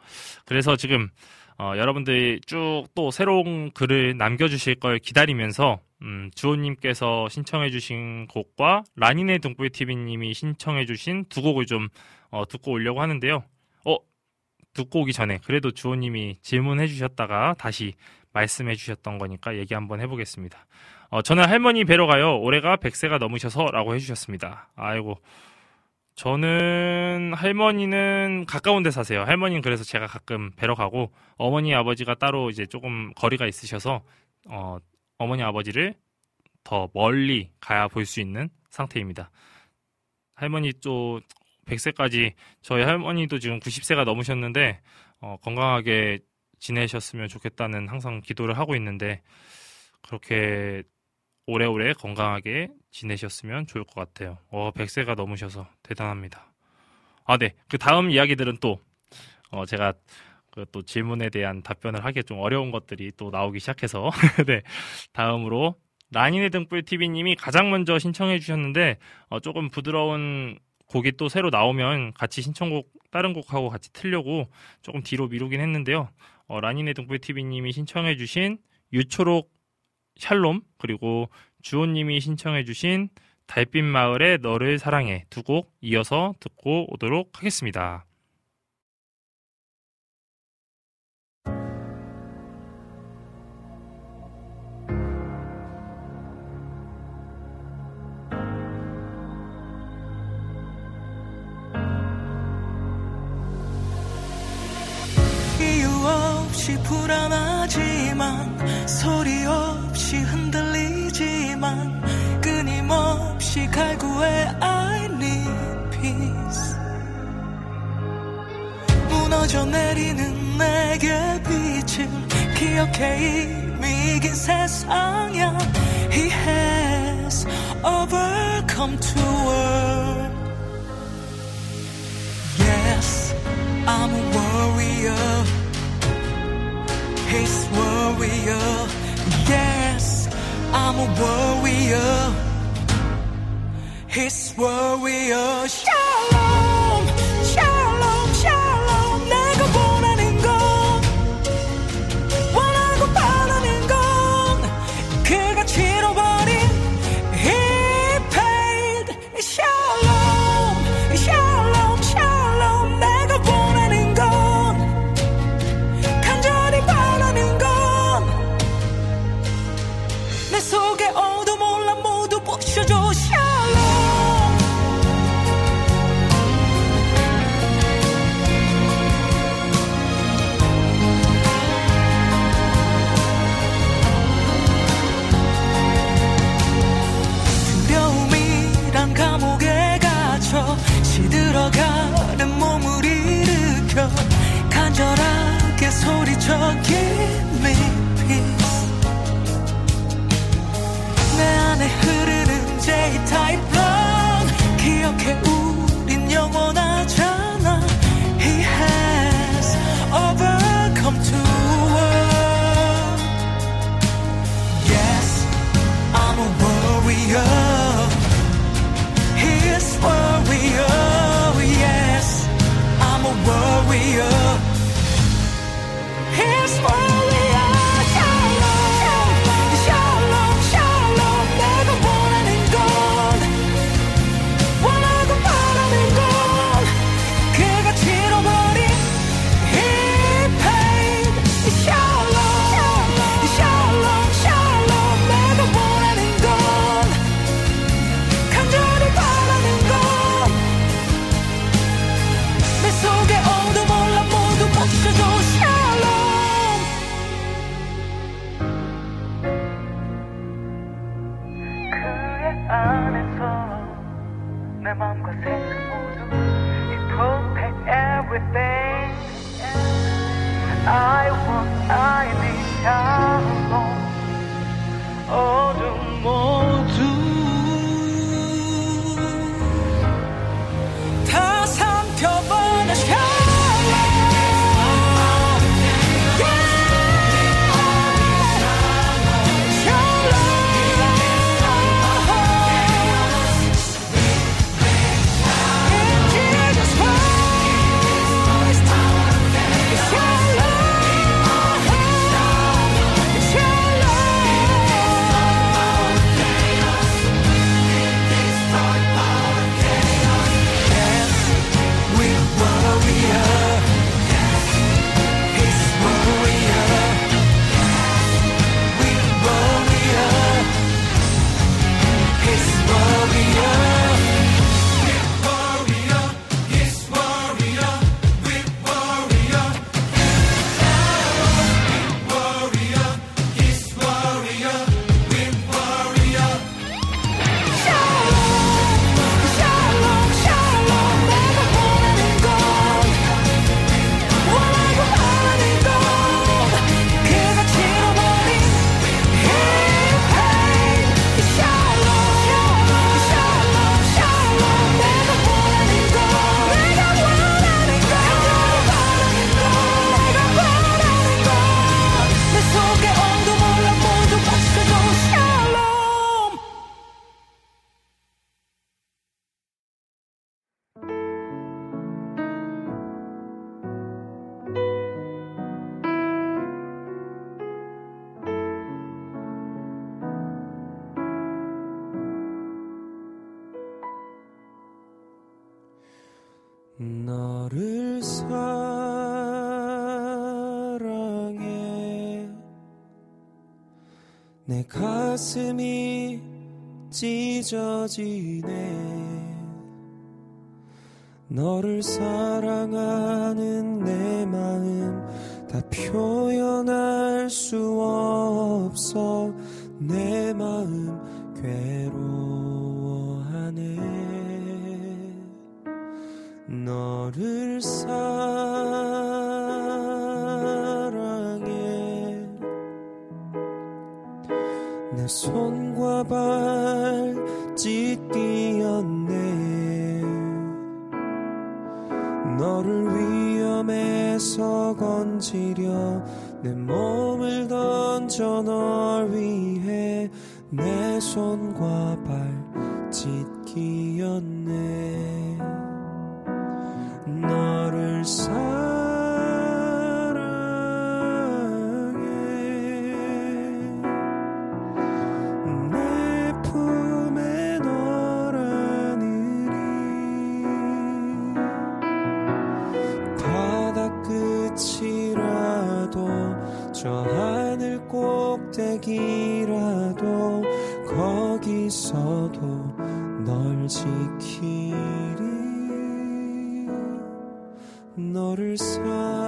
Speaker 2: 그래서 지금, 어, 여러분들이 쭉 또 새로운 글을 남겨주실 걸 기다리면서, 음, 주호님께서 신청해주신 곡과 라니네 등불 TV님이 신청해주신 두 곡을 좀, 어, 듣고 오려고 하는데요. 어, 듣고 오기 전에 그래도 주호님이 질문해주셨다가 다시 말씀해주셨던 거니까 얘기 한번 해보겠습니다. 어, 저는 할머니 뵈러 가요. 올해가 100세가 넘으셔서 라고 해주셨습니다. 아이고. 저는 할머니는 가까운 데 사세요. 할머니는 그래서 제가 가끔 뵈러 가고 어머니 아버지가 따로 이제 조금 거리가 있으셔서 어, 어머니 아버지를 더 멀리 가야 볼 수 있는 상태입니다. 할머니 또 100세까지 저희 할머니도 지금 90세가 넘으셨는데 어, 건강하게 지내셨으면 좋겠다는 항상 기도를 하고 있는데 그렇게 오래오래 건강하게 지내셨으면 좋을 것 같아요. 어, 100세가 넘으셔서 대단합니다. 아, 네. 그 다음 이야기들은 또, 어, 제가 그 또 질문에 대한 답변을 하기에 좀 어려운 것들이 또 나오기 시작해서, 네. 다음으로, 라니네 등불 TV님이 가장 먼저 신청해 주셨는데, 어, 조금 부드러운 곡이 또 새로 나오면 같이 신청곡, 다른 곡하고 같이 틀려고 조금 뒤로 미루긴 했는데요. 어, 라니네 등불 TV님이 신청해 주신 유초록 샬롬 그리고 주호님이 신청해주신 달빛 마을의 너를 사랑해 두 곡 이어서 듣고 오도록 하겠습니다.
Speaker 9: 이유 없이 불안하지만 소리 없 이 흔들리지만 끊임없이 갈구해 I need peace 무너져 내리는 내게 빛을 기억해 이미 이긴 세상이야 He has overcome to world Yes, I'm a warrior. He's warrior. Yes, I'm a warrior. He's warrior. 내
Speaker 10: 안에
Speaker 9: 흐르는 제이타이 가슴이 찢어지네. 너를 사랑하는 내 마음 다 표현할 수 없어 내 마음 괴로워하네. 너를 사랑 손과 발 찢기었네 너를 위험에서 건지려 내 몸을 던져 널 위해 내 손 과발 찢기 었네. 너를 사랑
Speaker 3: 너를 사랑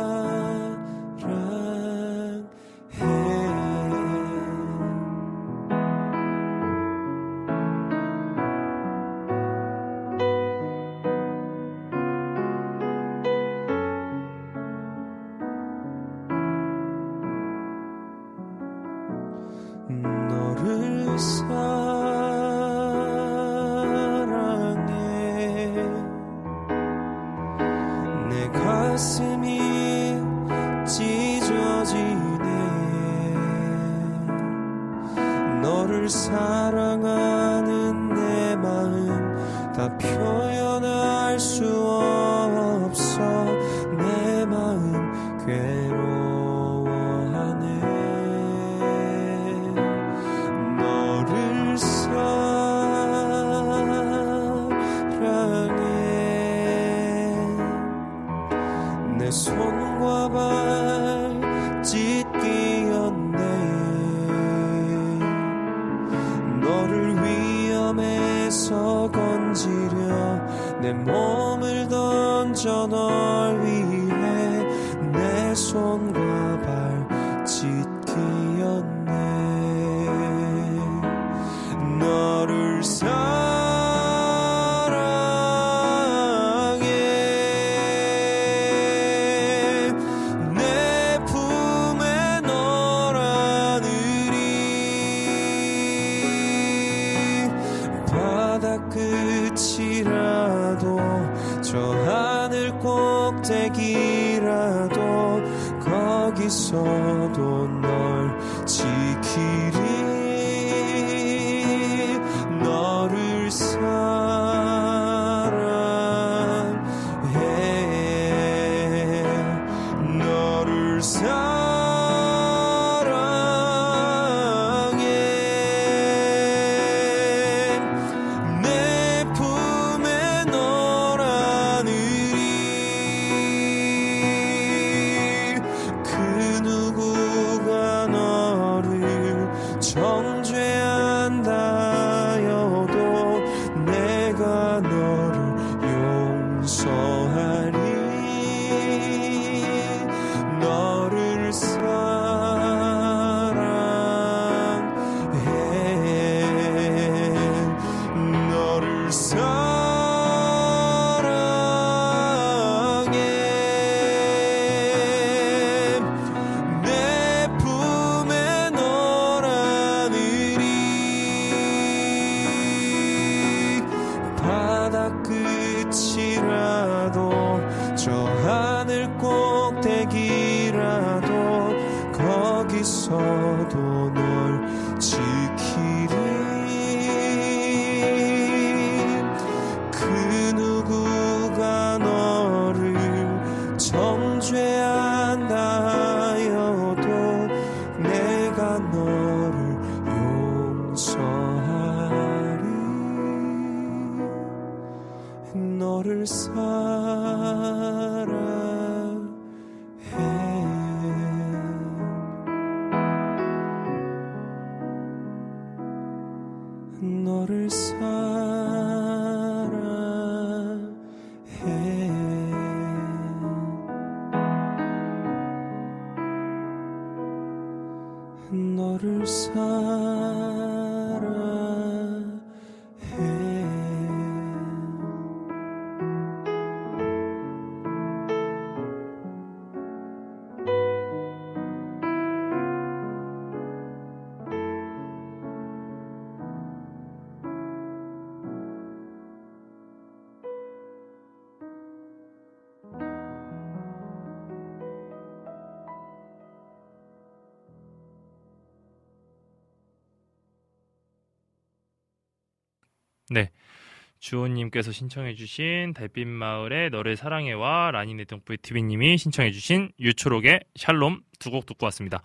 Speaker 2: 님께서 신청해 주신 달빛마을의 너를 사랑해와 라니네 동프의 TV님이 신청해 주신 유초록의 샬롬 두 곡 듣고 왔습니다.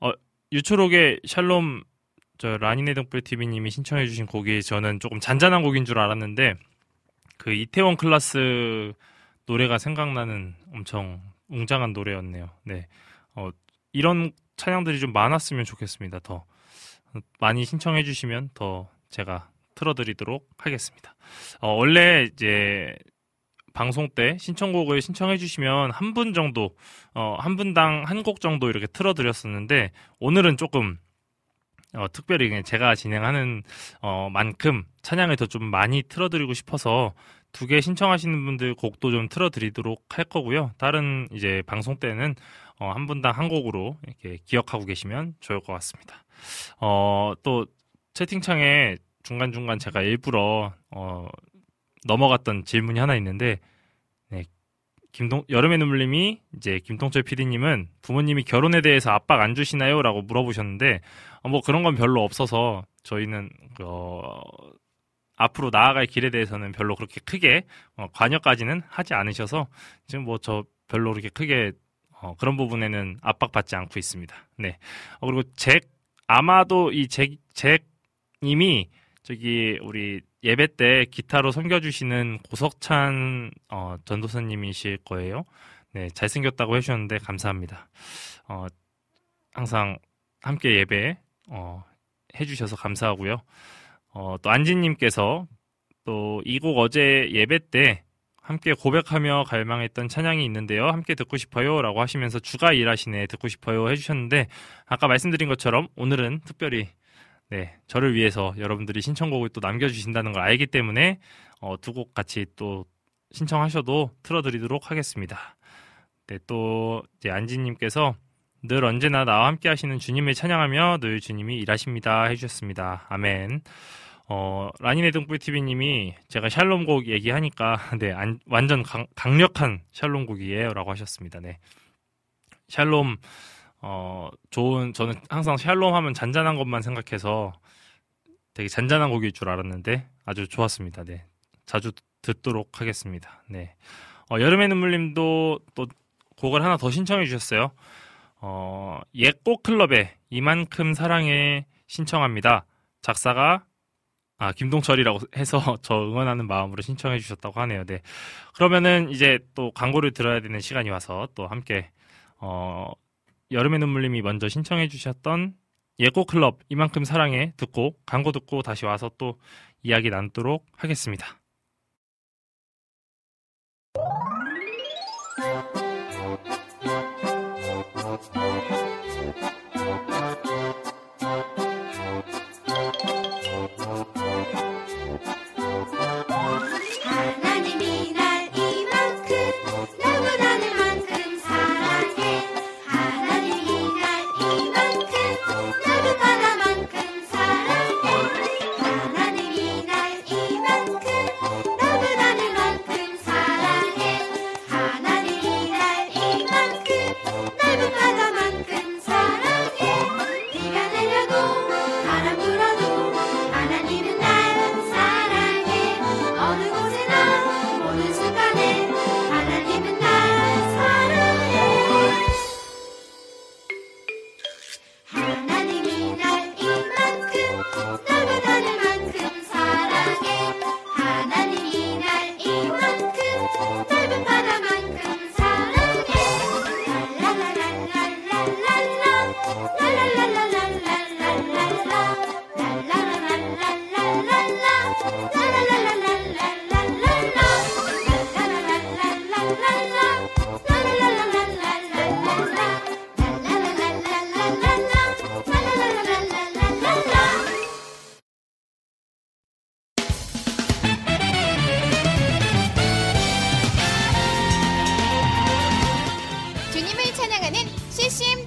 Speaker 2: 어, 유초록의 샬롬 저 라니네 동프의 TV님이 신청해 주신 곡이 저는 조금 잔잔한 곡인 줄 알았는데 그 이태원 클라스 노래가 생각나는 엄청 웅장한 노래였네요. 네. 어, 이런 찬양들이 좀 많았으면 좋겠습니다. 더 많이 신청해 주시면 더 제가 틀어드리도록 하겠습니다. 어, 원래 이제 방송 때 신청곡을 신청해 주시면 한 분 정도 어, 한 분당 한 곡 정도 이렇게 틀어드렸었는데 오늘은 조금 어, 특별히 그냥 제가 진행하는 어, 만큼 찬양을 더 좀 많이 틀어드리고 싶어서 두 개 신청하시는 분들 곡도 좀 틀어드리도록 할 거고요. 다른 이제 방송 때는 어, 한 분당 한 곡으로 이렇게 기억하고 계시면 좋을 것 같습니다. 어, 또 채팅창에 중간중간 제가 일부러 어, 넘어갔던 질문이 하나 있는데 네, 김동 여름의 눈물님이 이제 김동철 PD님은 부모님이 결혼에 대해서 압박 안 주시나요?라고 물어보셨는데 어, 뭐 그런 건 별로 없어서 저희는 어, 앞으로 나아갈 길에 대해서는 별로 그렇게 크게 어, 관여까지는 하지 않으셔서 지금 뭐 저 별로 그렇게 크게 어, 그런 부분에는 압박받지 않고 있습니다. 네. 어, 그리고 잭 아마도 이잭 잭님이 저기 우리 예배 때 기타로 섬겨주시는 고석찬 어, 전도사님이실 거예요. 네, 잘생겼다고 해주셨는데 감사합니다. 어, 항상 함께 예배 어, 해주셔서 감사하고요. 어, 또 안진님께서 또 이 곡 어제 예배 때 함께 고백하며 갈망했던 찬양이 있는데요. 함께 듣고 싶어요. 라고 하시면서 주가 일하시네 듣고 싶어요 해주셨는데 아까 말씀드린 것처럼 오늘은 특별히 네, 저를 위해서 여러분들이 신청곡을 또 남겨주신다는 걸 알기 때문에 어, 두 곡 같이 또 신청하셔도 틀어드리도록 하겠습니다. 네, 또 이제 안지님께서 늘 언제나 나와 함께 하시는 주님을 찬양하며 늘 주님이 일하십니다 해주셨습니다. 아멘. 어, 라니네 등불TV님이 제가 샬롬곡 얘기하니까 네, 안- 완전 강, 강력한 샬롬곡이에요 라고 하셨습니다. 네. 샬롬 어, 좋은, 저는 항상 샬롬 하면 잔잔한 것만 생각해서 되게 잔잔한 곡일 줄 알았는데 아주 좋았습니다. 네. 자주 듣도록 하겠습니다. 네. 어, 여름의 눈물님도 또 곡을 하나 더 신청해 주셨어요. 어, 옛곡 클럽에 이만큼 사랑해 신청합니다. 작사가 아, 김동철이라고 해서 저 응원하는 마음으로 신청해 주셨다고 하네요. 네. 그러면은 이제 또 광고를 들어야 되는 시간이 와서 또 함께 어, 여름의 눈물님이 먼저 신청해 주셨던 예고 클럽 이만큼 사랑해 듣고 광고 듣고 다시 와서 또 이야기 나누도록 하겠습니다.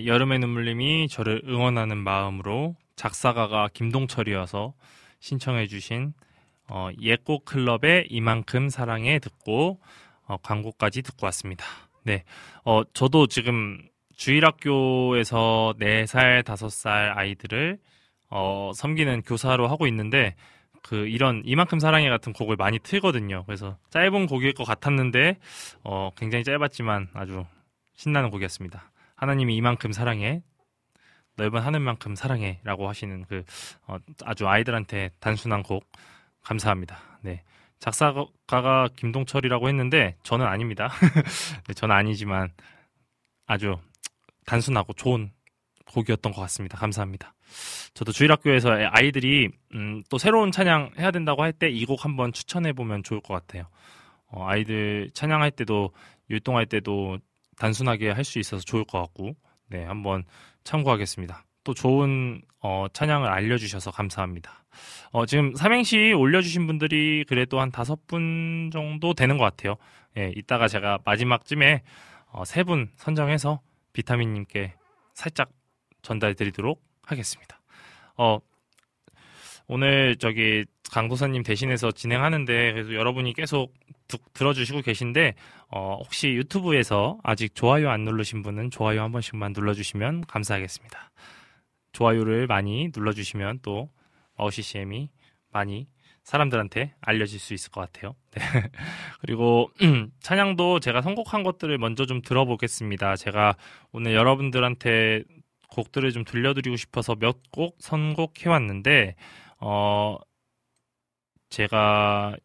Speaker 2: 네, 여름의 눈물님이 저를 응원하는 마음으로 작사가가 김동철이어서 신청해주신 어, 예꽃 클럽의 이만큼 사랑해 듣고 어, 광고까지 듣고 왔습니다. 네, 어, 저도 지금 주일학교에서 4살, 5살 아이들을 어, 섬기는 교사로 하고 있는데 그 이런 이만큼 사랑해 같은 곡을 많이 틀거든요. 그래서 짧은 곡일 것 같았는데 어, 굉장히 짧았지만 아주 신나는 곡이었습니다. 하나님이 이만큼 사랑해 넓은 하늘만큼 사랑해 라고 하시는 그 어, 아주 아이들한테 단순한 곡 감사합니다. 네. 작사가가 김동철이라고 했는데 저는 아닙니다. 네, 저는 아니지만 아주 단순하고 좋은 곡이었던 것 같습니다. 감사합니다. 저도 주일학교에서 아이들이 음, 또 새로운 찬양 해야 된다고 할 때 이 곡 한번 추천해 보면 좋을 것 같아요. 어, 아이들 찬양할 때도 율동할 때도 단순하게 할 수 있어서 좋을 것 같고, 네 한번 참고하겠습니다. 또 좋은 어, 찬양을 알려주셔서 감사합니다. 어, 지금 삼행시 올려주신 분들이 그래도 한 다섯 분 정도 되는 것 같아요. 예, 이따가 제가 마지막쯤에 어, 세분 선정해서 비타민님께 살짝 전달드리도록 하겠습니다. 어, 오늘 저기 강도사님 대신해서 진행하는데 그래서 여러분이 계속 두, 들어주시고 계신데 어, 혹시 유튜브에서 아직 좋아요 안 누르신 분은 좋아요 한 번씩만 눌러주시면 감사하겠습니다. 좋아요를 많이 눌러주시면 또 어시CM이 많이 사람들한테 알려질 수 있을 것 같아요. 네. 그리고 찬양도 제가 선곡한 것들을 먼저 좀 들어보겠습니다. 제가 오늘 여러분들한테 곡들을 좀 들려드리고 싶어서 몇 곡 선곡해 왔는데 어 제가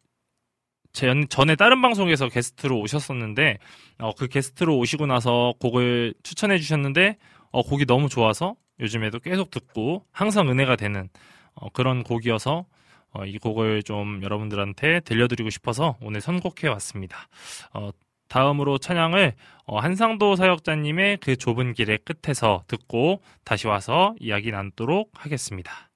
Speaker 2: 제 전에 다른 방송에서 게스트로 오셨었는데 어, 그 게스트로 오시고 나서 곡을 추천해 주셨는데 어, 곡이 너무 좋아서 요즘에도 계속 듣고 항상 은혜가 되는 어, 그런 곡이어서 어, 이 곡을 좀 여러분들한테 들려드리고 싶어서 오늘 선곡해 왔습니다. 어, 다음으로 찬양을 어, 한상도 사역자님의 그 좁은 길의 끝에서 듣고 다시 와서 이야기 나누도록 하겠습니다.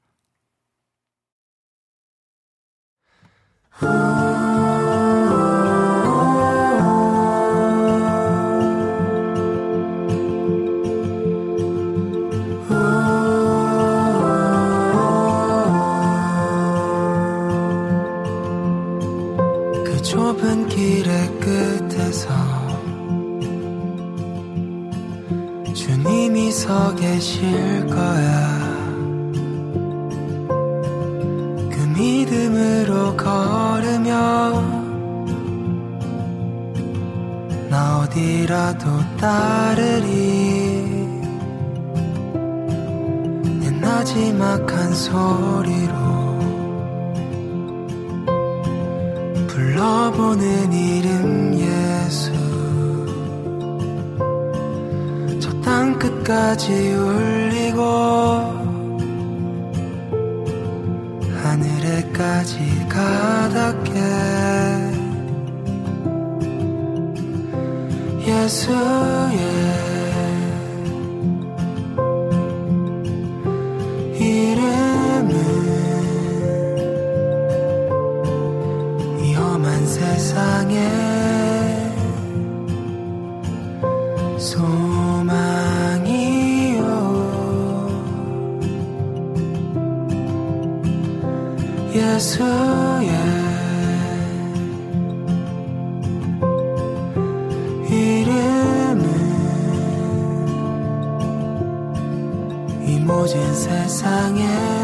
Speaker 1: 서 계실 거야? 그 믿음으로 걸으며 나 어디라도 따르리. 내 나지막한 소리로 불러보는 이름 예 땅 끝까지 울리고 하늘에까지 가닿게 예수의 이름은 위험한 세상에 예수의 이름은 이 모진 세상에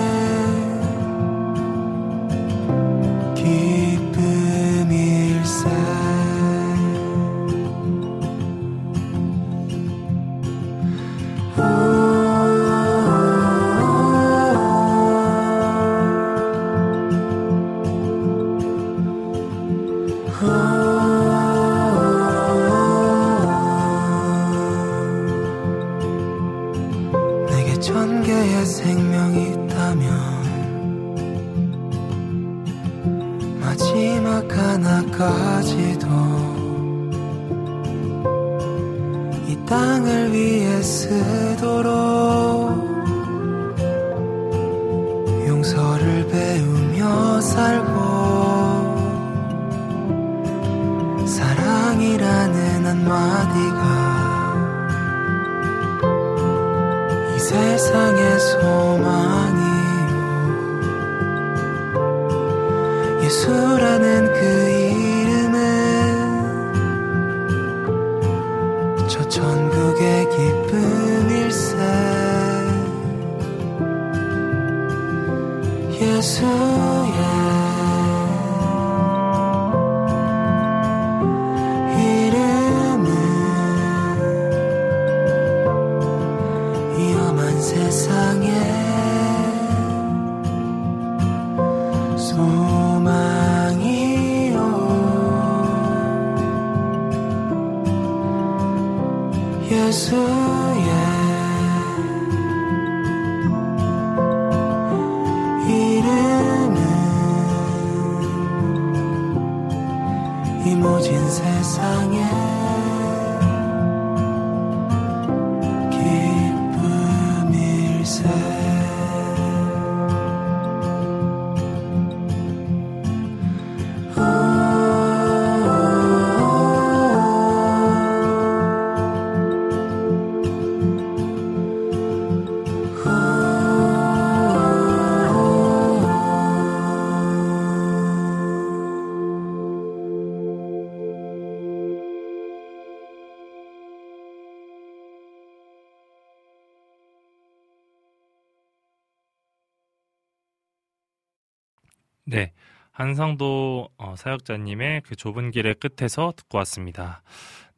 Speaker 2: 한상도 어, 사역자님의 그 좁은 길의 끝에서 듣고 왔습니다.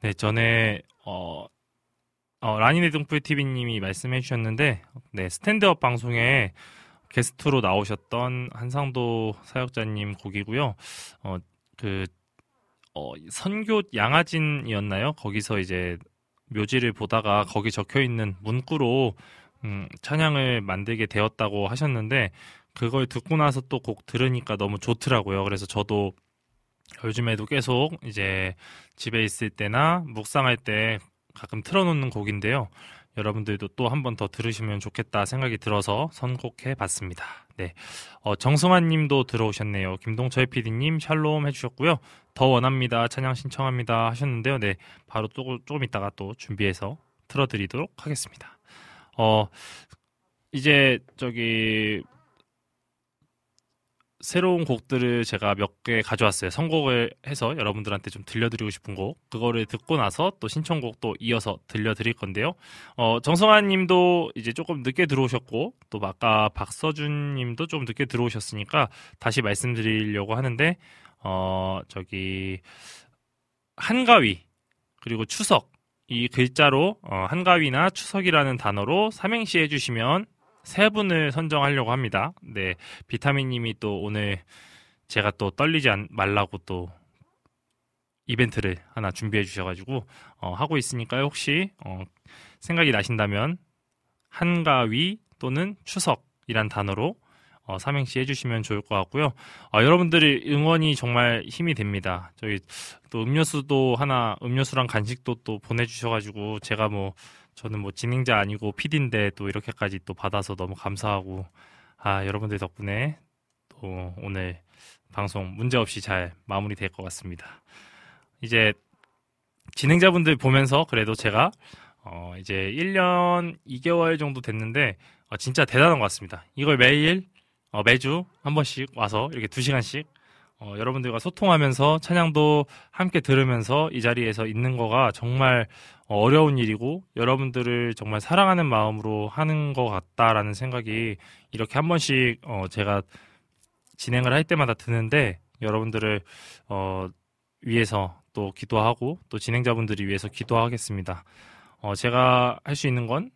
Speaker 2: 네, 전에 어, 어, 라니네 등불 TV님이 말씀해 주셨는데, 네, 스탠드업 방송에 게스트로 나오셨던 한상도 사역자님 곡이고요. 어, 그, 어, 선교 양아진이었나요? 거기서 이제 묘지를 보다가 거기 적혀 있는 문구로 음, 찬양을 만들게 되었다고 하셨는데, 그걸 듣고 나서 또 곡 들으니까 너무 좋더라고요. 그래서 저도 요즘에도 계속 이제 집에 있을 때나 묵상할 때 가끔 틀어놓는 곡인데요. 여러분들도 또 한 번 더 들으시면 좋겠다 생각이 들어서 선곡해 봤습니다. 네. 어, 정승환 님도 들어오셨네요. 김동철 PD님 샬롬 해주셨고요. 더 원합니다. 찬양 신청합니다. 하셨는데요. 네. 바로 또, 조금 있다가 또 준비해서 틀어드리도록 하겠습니다. 어, 이제 저기 새로운 곡들을 제가 몇 개 가져왔어요. 선곡을 해서 여러분들한테 좀 들려드리고 싶은 곡. 그거를 듣고 나서 또 신청곡 또 이어서 들려드릴 건데요. 어, 정성환 님도 이제 조금 늦게 들어오셨고, 또 아까 박서준 님도 좀 늦게 들어오셨으니까 다시 말씀드리려고 하는데, 어, 저기, 한가위, 그리고 추석, 이 글자로, 어, 한가위나 추석이라는 단어로 삼행시 해주시면 세 분을 선정하려고 합니다. 네, 비타민님이 또 오늘 제가 또 떨리지 않, 말라고 또 이벤트를 하나 준비해 주셔가지고 어, 하고 있으니까요. 혹시 어, 생각이 나신다면 한가위 또는 추석이란 단어로 어, 삼행시 해주시면 좋을 것 같고요. 어, 여러분들의 응원이 정말 힘이 됩니다. 저희 또 음료수도 하나, 음료수랑 간식도 또 보내주셔가지고 제가 뭐 저는 뭐 진행자 아니고 PD인데 또 이렇게까지 또 받아서 너무 감사하고 아 여러분들 덕분에 또 오늘 방송 문제 없이 잘 마무리될 것 같습니다. 이제 진행자분들 보면서 그래도 제가 어 이제 1년 2개월 정도 됐는데 어 진짜 대단한 것 같습니다. 이걸 매일 어 매주 한 번씩 와서 이렇게 2시간씩 어 여러분들과 소통하면서 찬양도 함께 들으면서 이 자리에서 있는 거가 정말 어려운 일이고 여러분들을 정말 사랑하는 마음으로 하는 것 같다라는 생각이 이렇게 한 번씩 어 제가 진행을 할 때마다 드는데 여러분들을 어 위해서 또 기도하고 또 진행자분들이 위해서 기도하겠습니다. 어 제가 할 수 있는 건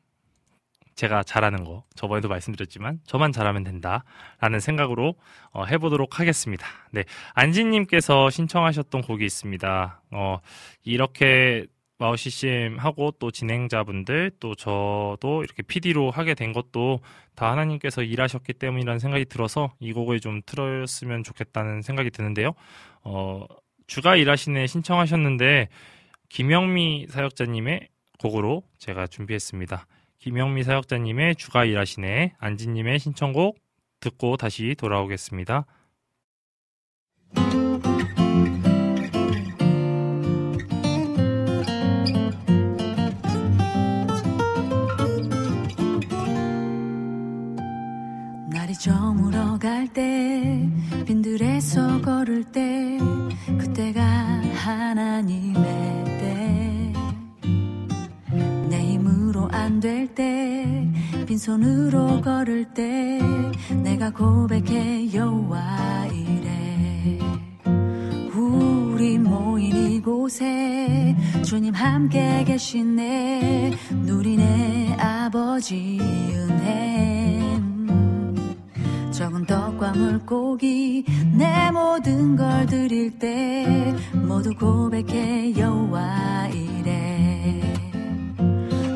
Speaker 2: 제가 잘하는 거 저번에도 말씀드렸지만 저만 잘하면 된다라는 생각으로 어, 해보도록 하겠습니다. 네 안진님께서 신청하셨던 곡이 있습니다. 어, 이렇게 마우 CCM 하고 또 진행자분들 또 저도 이렇게 PD로 하게 된 것도 다 하나님께서 일하셨기 때문이라는 생각이 들어서 이 곡을 좀 틀었으면 좋겠다는 생각이 드는데요. 어, 주가 일하시네 신청하셨는데 김영미 사역자님의 곡으로 제가 준비했습니다. 김영미 사역자님의 주가 일하시네 안지님의 신청곡 듣고 다시 돌아오겠습니다.
Speaker 5: 날이 저물어 걸어갈 때 빈들에서 걸을 때 그때가 하나님의 안 될 때 빈손으로 걸을 때 내가 고백해 여호와 이래. 우리 모인 이곳에 주님 함께 계시네. 누리네 아버지 은혜. 적은 떡과 물고기 내 모든 걸 드릴 때 모두 고백해 여호와 이래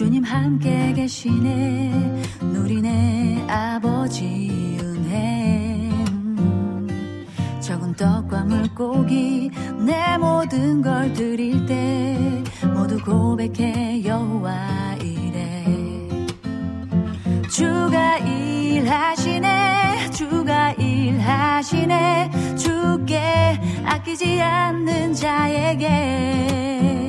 Speaker 5: 주님 함께 계시네. 누리네 아버지 은혜. 적은 떡과 물고기 내 모든 걸 드릴 때 모두 고백해 여호와 이래. 주가 일하시네 주가 일하시네. 주께 아끼지 않는 자에게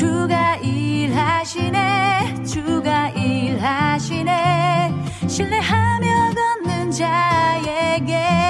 Speaker 5: 주가 일하시네 주가 일하시네. 신뢰하며 걷는 자에게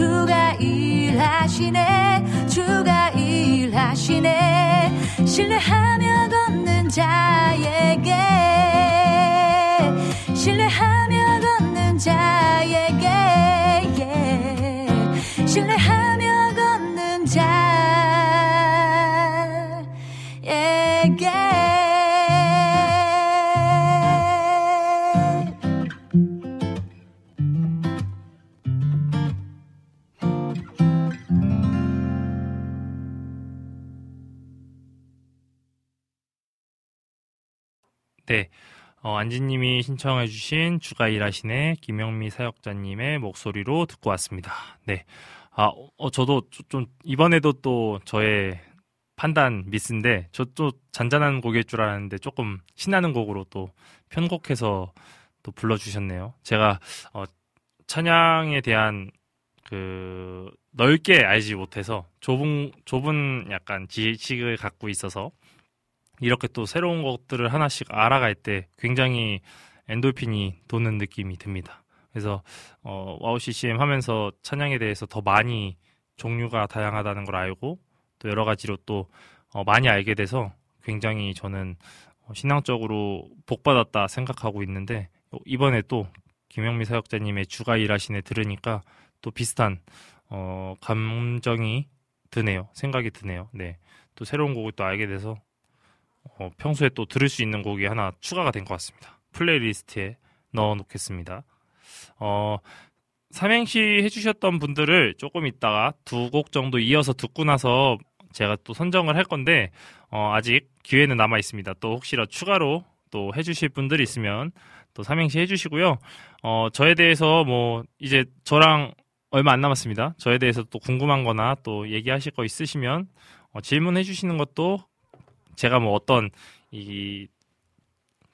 Speaker 5: 주가 일하시네 주가 일하시네 신뢰하며 걷는 자에게 신뢰하며 걷는 자에게 예. 신뢰하며
Speaker 2: 네. 어, 안지님이 신청해주신 주가 일하시네 김영미 사역자님의 목소리로 듣고 왔습니다. 네. 아, 어, 저도 좀- 좀, 이번에도 또 저의 판단 미스인데, 저 또 잔잔한 곡일 줄 알았는데 조금 신나는 곡으로 또 편곡해서 또 불러주셨네요. 제가, 어, 찬양에 대한 그, 넓게 알지 못해서 좁은, 좁은 약간 지식을 갖고 있어서 이렇게 또 새로운 것들을 하나씩 알아갈 때 굉장히 엔돌핀이 도는 느낌이 듭니다. 그래서 어, WOW CCM 하면서 찬양에 대해서 더 많이 종류가 다양하다는 걸 알고 또 여러 가지로 또 어, 많이 알게 돼서 굉장히 저는 어, 신앙적으로 복받았다 생각하고 있는데 어, 이번에 또 김영미 사역자님의 주가 일하시네 들으니까 또 비슷한 어, 감정이 드네요. 생각이 드네요. 네. 또 새로운 곡을 또 알게 돼서 어, 평소에 또 들을 수 있는 곡이 하나 추가가 된 것 같습니다. playlist에 넣어 놓겠습니다. 어, 삼행시 해주셨던 분들을 조금 있다가 두 곡 정도 이어서 듣고 나서 제가 또 선정을 할 건데, 어, 아직 기회는 남아 있습니다. 또 혹시라도 추가로 또 해주실 분들이 있으면 또 삼행시 해주시고요. 어, 저에 대해서 뭐, 이제 저랑 얼마 안 남았습니다. 저에 대해서 또 궁금한 거나 또 얘기하실 거 있으시면 어, 질문해 주시는 것도 제가 뭐 어떤 이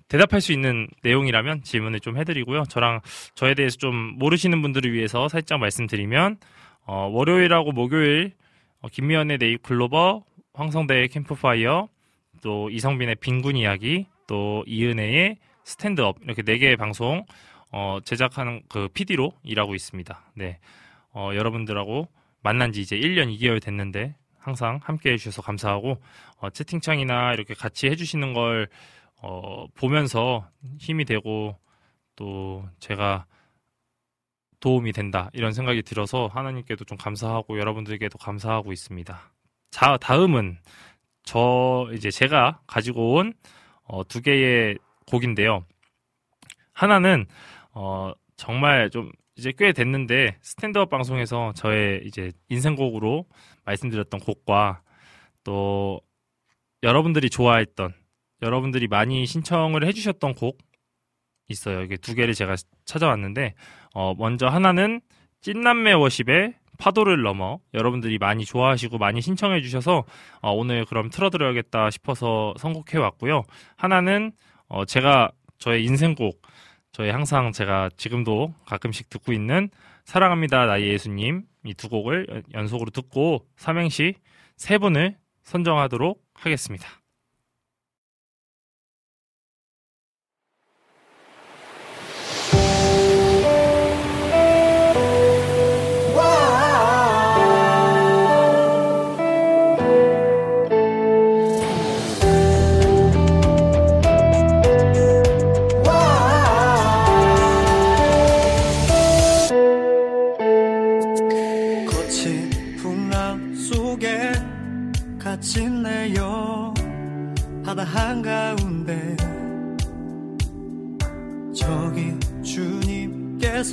Speaker 2: 대답할 수 있는 내용이라면 질문을 좀 해드리고요. 저랑 저에 대해서 좀 모르시는 분들을 위해서 살짝 말씀드리면 어, 월요일하고 목요일 어, 김미연의 네잎 글로버, 황성대의 캠프파이어, 또 이성빈의 빈군 이야기, 또 이은혜의 스탠드업 이렇게 네 개의 방송 어, 제작하는 그 PD로 일하고 있습니다. 네, 어, 여러분들하고 만난 지 이제 1년 2개월 됐는데 항상 함께 해주셔서 감사하고 어, 채팅창이나 이렇게 같이 해주시는 걸 어, 보면서 힘이 되고 또 제가 도움이 된다 이런 생각이 들어서 하나님께도 좀 감사하고 여러분들께도 감사하고 있습니다. 자 다음은 저 이제 제가 가지고 온 어, 두 개의 곡인데요. 하나는 어, 정말 좀 이제 꽤 됐는데 스탠드업 방송에서 저의 이제 인생곡으로 말씀드렸던 곡과 또 여러분들이 좋아했던 여러분들이 많이 신청을 해주셨던 곡 있어요. 이게 두 개를 제가 찾아왔는데 어, 먼저 하나는 찐남매 워십의 파도를 넘어 여러분들이 많이 좋아하시고 많이 신청해 주셔서 어, 오늘 그럼 틀어드려야겠다 싶어서 선곡해 왔고요. 하나는 어, 제가 저의 인생곡 저희 항상 제가 지금도 가끔씩 듣고 있는 사랑합니다 나의 예수님 이 두 곡을 연속으로 듣고 삼행시 세 분을 선정하도록 하겠습니다.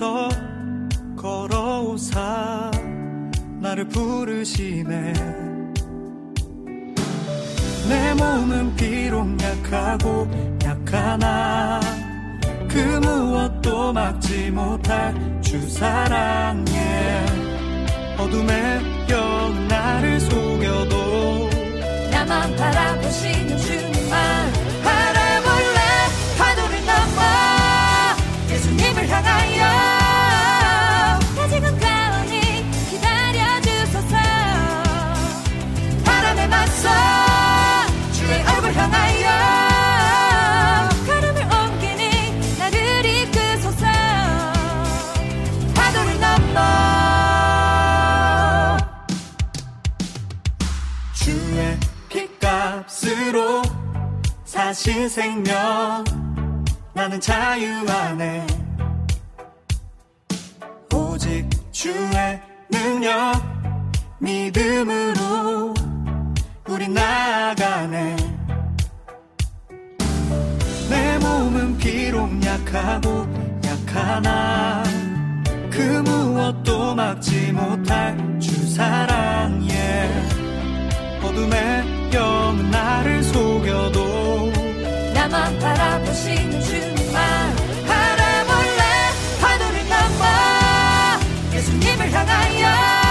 Speaker 11: 주님께서 걸어오사 나를 부르시네. 내 몸은 비록 약하고 약하나? 그 무엇도 막지 못할 주 사랑에 어둠에 영 나를 속여도
Speaker 4: 나만 바라보시는 주님만 맞서 주의 얼굴 향하여 걸음을 옮기니 나를 이끄소서. 파도를 넘어.
Speaker 11: 주의 핏값으로 사신 생명 나는 자유 안에 오직 주의 능력 믿음으로 우리 나아가네. 내 몸은 비록 약하고 약하나? 그 무엇도 막지 못할 주 사랑에 어둠에 영 나를 속여도
Speaker 4: 나만 바라보시는 주님만 바라볼래? 파도를 넘어 예수님을 향하여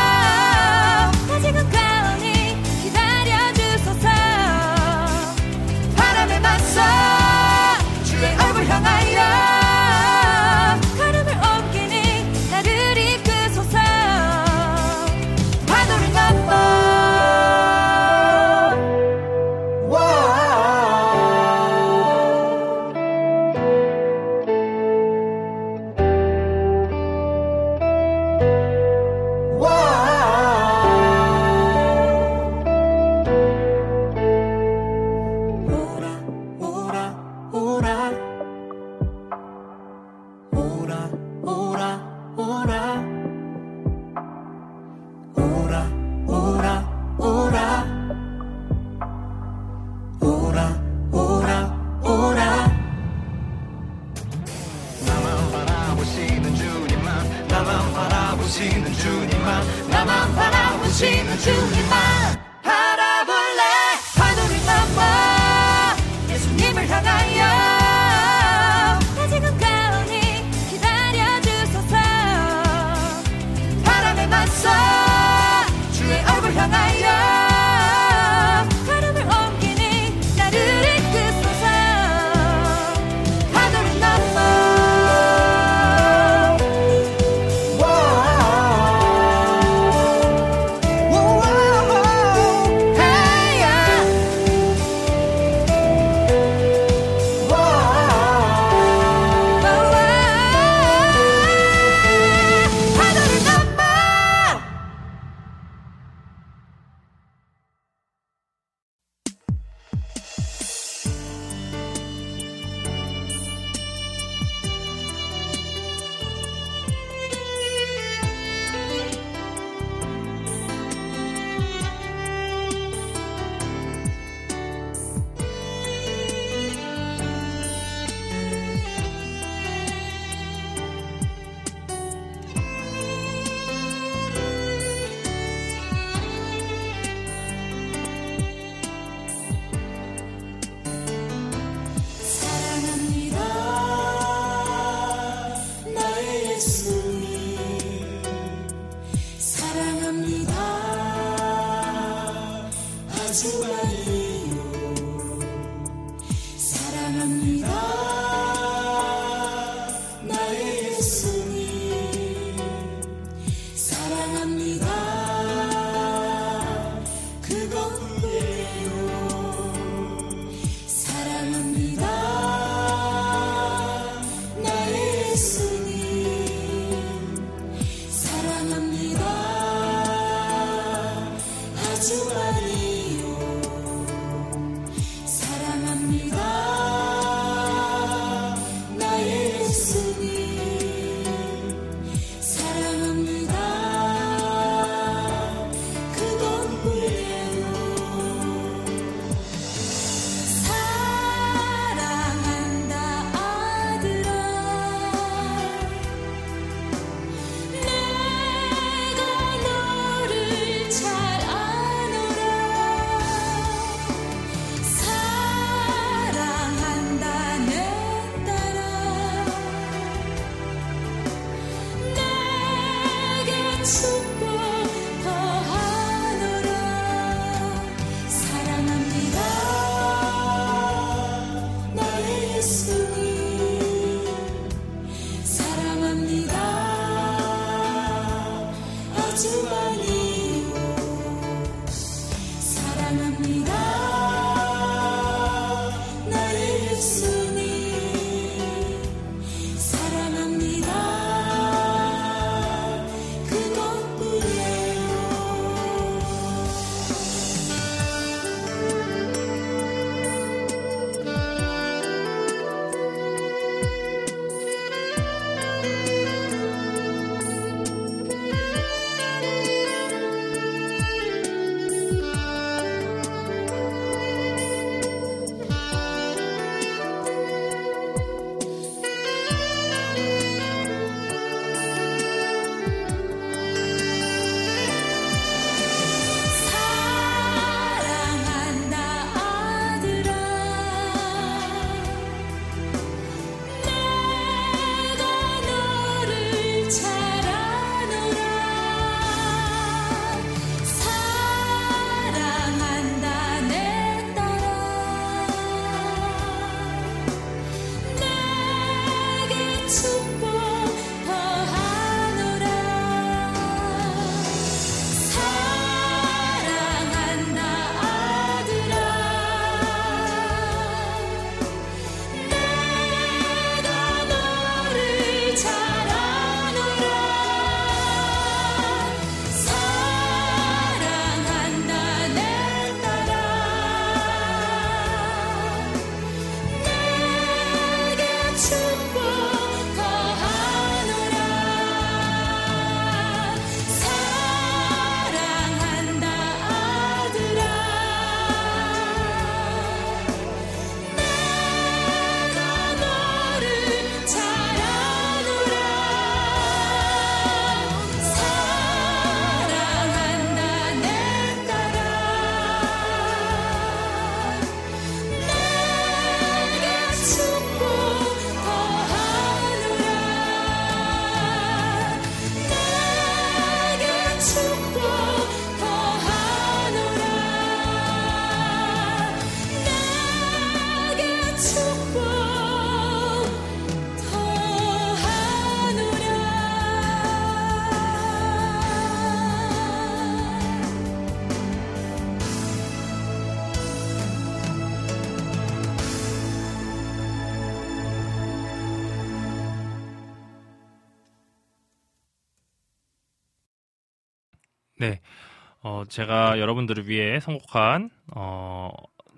Speaker 2: 제가 여러분들을 위해 선곡한, 어,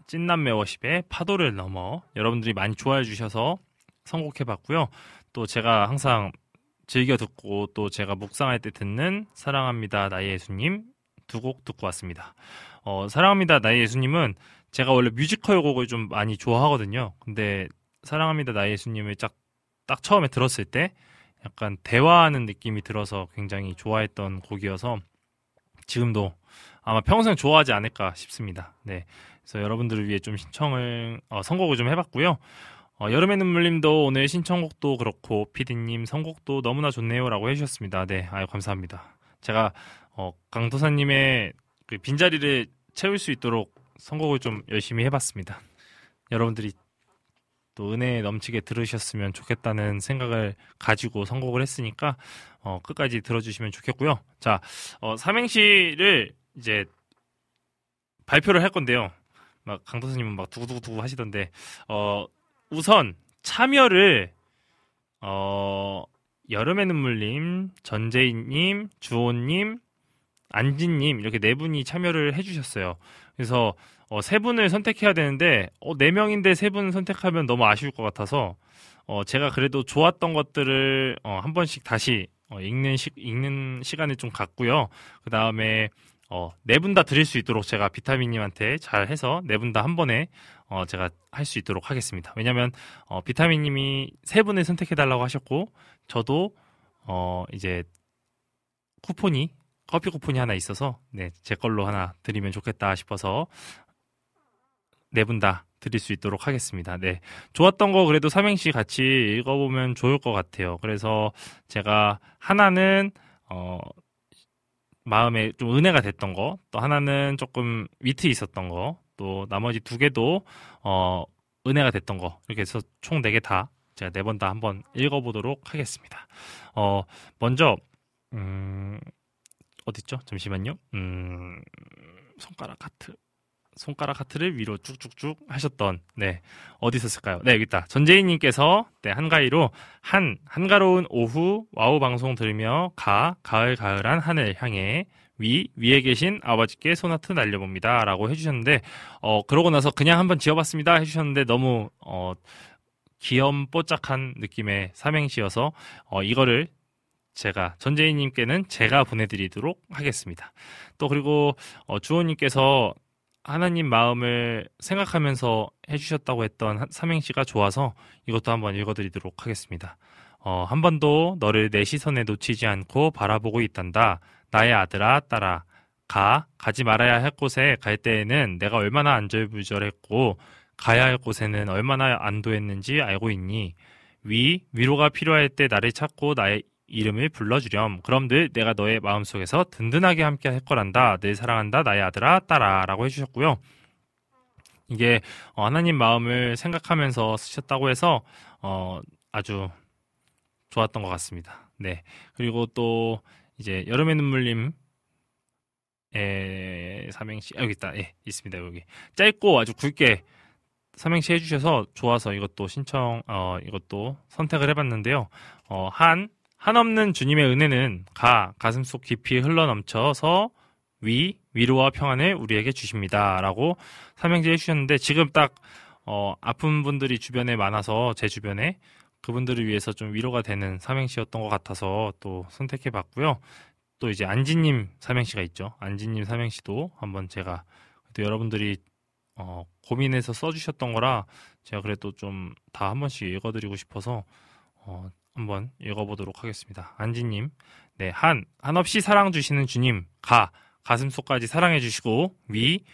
Speaker 2: 찐남매 워십의 파도를 넘어 여러분들이 많이 좋아해 주셔서 선곡해 봤고요. 또 제가 항상 즐겨 듣고 또 제가 묵상할 때 듣는 사랑합니다 나의 예수님 두 곡 듣고 왔습니다. 어, 사랑합니다 나의 예수님은 제가 원래 뮤지컬 곡을 좀 많이 좋아하거든요. 근데 사랑합니다 나의 예수님을 딱, 딱 처음에 들었을 때 약간 대화하는 느낌이 들어서 굉장히 좋아했던 곡이어서 지금도 아마 평생 좋아하지 않을까 싶습니다. 네. 그래서 여러분들을 위해 좀 신청을, 어, 선곡을 좀 해봤고요. 어, 여름의 눈물님도 오늘 신청곡도 그렇고, 피디님 선곡도 너무나 좋네요 라고 해주셨습니다. 네. 아유, 감사합니다. 제가, 어, 강도사님의 그 빈자리를 채울 수 있도록 선곡을 좀 열심히 해봤습니다. 여러분들이 또 은혜 넘치게 들으셨으면 좋겠다는 생각을 가지고 선곡을 했으니까 어, 끝까지 들어주시면 좋겠고요. 자, 어, 삼행시를 이제 발표를 할 건데요. 막 강도사님은 막 두구두구두구 하시던데 어, 우선 참여를 어, 여름의 눈물님, 전재인님, 주호님, 안진님 이렇게 네 분이 참여를 해주셨어요. 그래서 어, 세 분을 선택해야 되는데 어, 네 명인데 세 분 선택하면 너무 아쉬울 것 같아서 어, 제가 그래도 좋았던 것들을 어, 한 번씩 다시 어, 읽는 시, 읽는 시간을 좀 갖고요. 그 다음에 어, 네 분 다 드릴 수 있도록 제가 비타민님한테 잘 해서 네 분 다 한 번에 어, 제가 할 수 있도록 하겠습니다. 왜냐면 어, 비타민님이 세 분을 선택해 달라고 하셨고 저도 어, 이제 쿠폰이 커피 쿠폰이 하나 있어서 네, 제 걸로 하나 드리면 좋겠다 싶어서 네 분 다 드릴 수 있도록 하겠습니다. 네. 좋았던 거 그래도 삼행시 같이 읽어보면 좋을 것 같아요. 그래서 제가 하나는, 어, 마음에 좀 은혜가 됐던 거, 또 하나는 조금 위트 있었던 거, 또 나머지 두 개도, 어, 은혜가 됐던 거, 이렇게 해서 총 네 개 다 제가 네 번 다 한번 읽어보도록 하겠습니다. 어, 먼저, 음, 어딨죠? 잠시만요. 음, 손가락 하트. 손가락 하트를 위로 쭉쭉쭉 하셨던 네 어디 있었을까요? 네 여기 있다. 전재희님께서 네 한가위로 한 한가로운 오후 WOW 방송 들으며 가 가을가을한 하늘 향해 위 위에 계신 아버지께 손하트 날려봅니다라고 해주셨는데 어 그러고 나서 그냥 한번 지어봤습니다 해주셨는데 너무 어 귀염뽀짝한 느낌의 삼행시여서 어 이거를 제가 전재희님께는 제가 보내드리도록 하겠습니다. 또 그리고 어, 주호님께서 하나님 마음을 생각하면서 해주셨다고 했던 삼행시가 좋아서 이것도 한번 읽어드리도록 하겠습니다. 어, 한 번도 너를 내 시선에 놓치지 않고 바라보고 있단다. 나의 아들아, 딸아. 가, 가지 말아야 할 곳에 갈 때에는 내가 얼마나 안절부절했고, 가야 할 곳에는 얼마나 안도했는지 알고 있니? 위, 위로가 필요할 때 나를 찾고 나의 이름을 불러주렴. 그럼 늘 내가 너의 마음속에서 든든하게 함께 할 거란다. 늘 사랑한다. 나의 아들아, 딸아. 라고 해주셨고요. 이게 어, 하나님 마음을 생각하면서 쓰셨다고 해서 어, 아주 좋았던 것 같습니다. 네. 그리고 또 이제 여름의 눈물님 에 삼행시 아, 여기 있다. 예, 있습니다. 여기 짧고 아주 굵게 삼행시 해주셔서 좋아서 이것도 신청 어 이것도 선택을 해봤는데요. 어 한 한없는 주님의 은혜는 가 가슴속 깊이 흘러넘쳐서 위 위로와 평안을 우리에게 주십니다라고 삼행시 해주셨는데 지금 딱 어, 아픈 분들이 주변에 많아서 제 주변에 그분들을 위해서 좀 위로가 되는 삼행시였던 것 같아서 또 선택해 봤고요. 또 이제 안지님 삼행시가 있죠. 안지님 삼행시도 한번 제가 또 여러분들이 어, 고민해서 써주셨던 거라 제가 그래도 좀 다 한 번씩 읽어드리고 싶어서 어, 한번 읽어보도록 하겠습니다. 안지님, 네, 한, 한없이 사랑 주시는 주님, 가, 가슴속까지 사랑해 주시고, 위,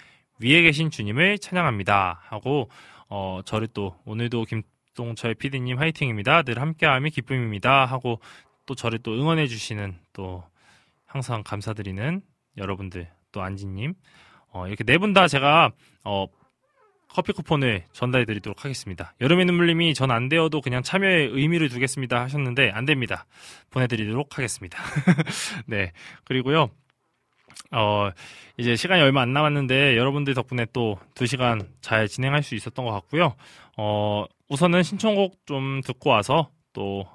Speaker 2: 위에 계신 주님을 찬양합니다. 하고, 어, 저를 또, 오늘도 김동철 PD님 화이팅입니다. 늘 함께함이 기쁨입니다. 하고, 또 저를 또 응원해 주시는, 또, 항상 감사드리는 여러분들, 또 안지님, 어, 이렇게 네 분 다 제가, 어, 커피 쿠폰을 전달해 드리도록 하겠습니다. 여름의 눈물님이 전 안 되어도 그냥 참여에 의미를 두겠습니다 하셨는데 안 됩니다. 보내드리도록 하겠습니다. 네. 그리고요. 어, 이제 시간이 얼마 안 남았는데 여러분들 덕분에 또 두 시간 잘 진행할 수 있었던 것 같고요. 어, 우선은 신청곡 좀 듣고 와서 또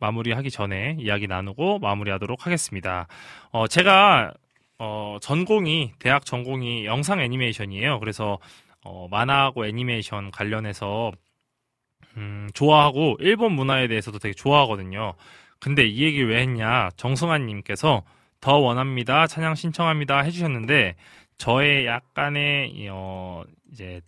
Speaker 2: 마무리하기 전에 이야기 나누고 마무리하도록 하겠습니다. 어, 제가 어, 전공이 대학 전공이 영상 애니메이션이에요. 그래서 어, 만화하고 애니메이션 관련해서 음, 좋아하고 일본 문화에 대해서도 되게 좋아하거든요. 근데 이 얘기를 왜 했냐? 정승환님께서 더 원합니다. 찬양 신청합니다. 해주셨는데 저의 약간의 어, 이제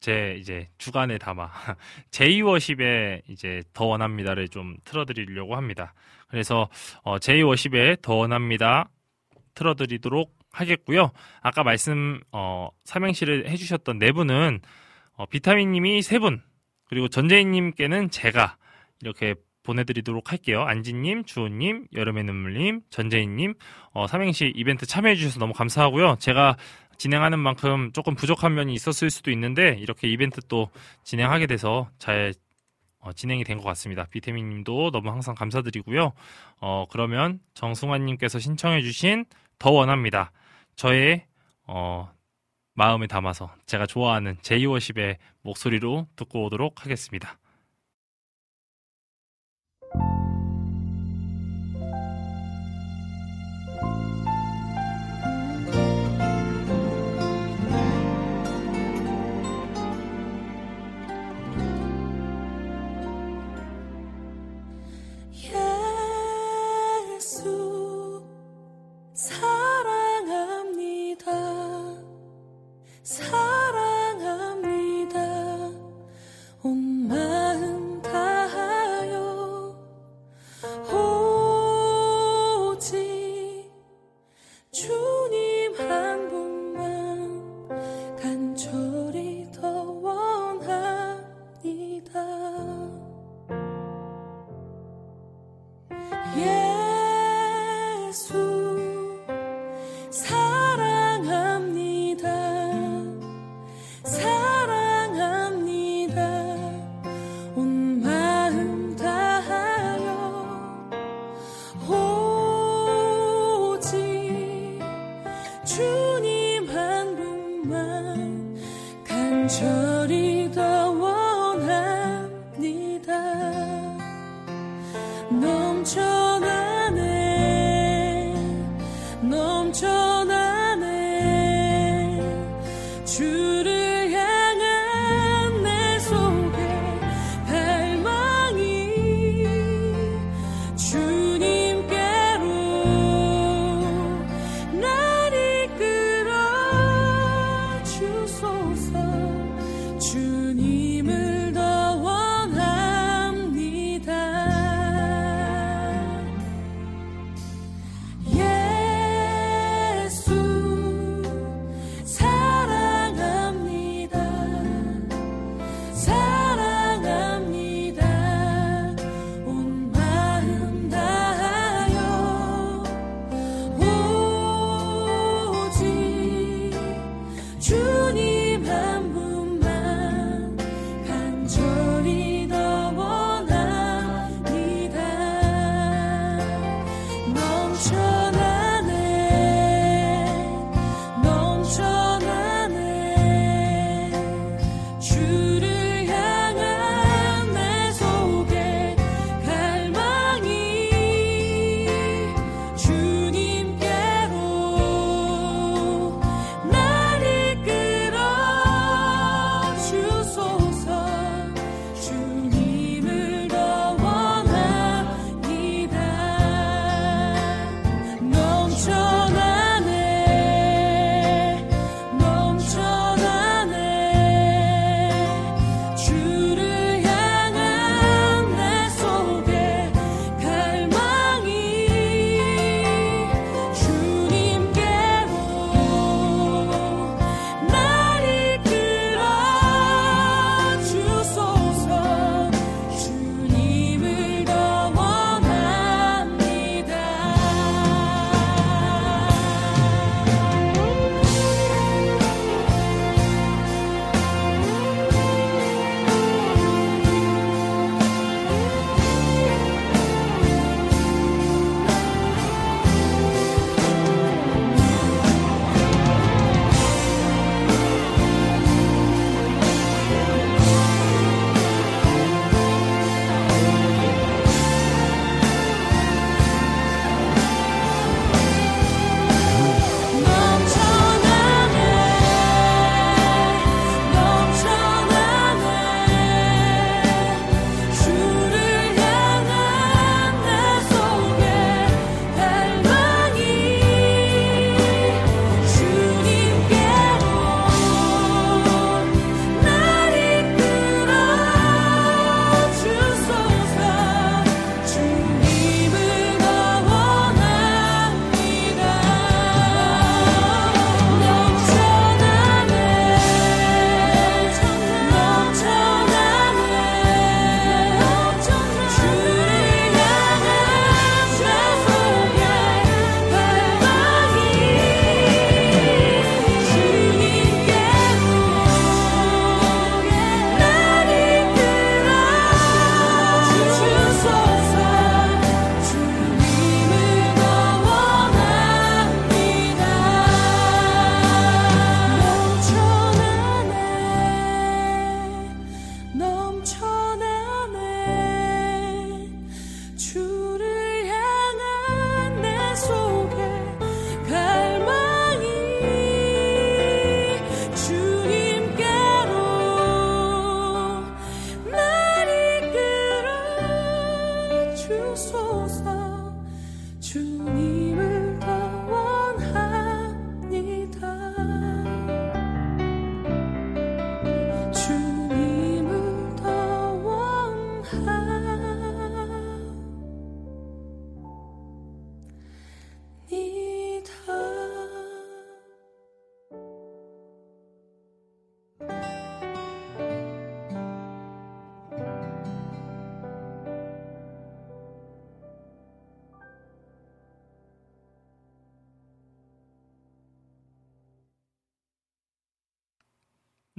Speaker 2: 제 이제 주간에 담아 제이워십의 이제 더 원합니다를 좀 틀어드리려고 합니다. 그래서 어, 제이워십의 더 원합니다 틀어드리도록 하겠고요. 아까 말씀 어, 삼행시를 해주셨던 네 분은 어, 비타민님이 세 분, 그리고 전재인님께는 제가 이렇게
Speaker 4: 보내드리도록 할게요. 안지님, 주호님, 여름의 눈물님, 전재인님, 어, 삼행시 이벤트 참여해주셔서 너무 감사하고요. 제가 진행하는 만큼 조금 부족한 면이 있었을 수도 있는데 이렇게 이벤트 또 진행하게 돼서 잘 어, 진행이 된 것 같습니다. 비태민님도 너무 항상 감사드리고요. 어, 그러면 정승환님께서 신청해주신 더 원합니다. 저의 어, 마음에 담아서 제가 좋아하는 제이워십의 목소리로 듣고 오도록 하겠습니다.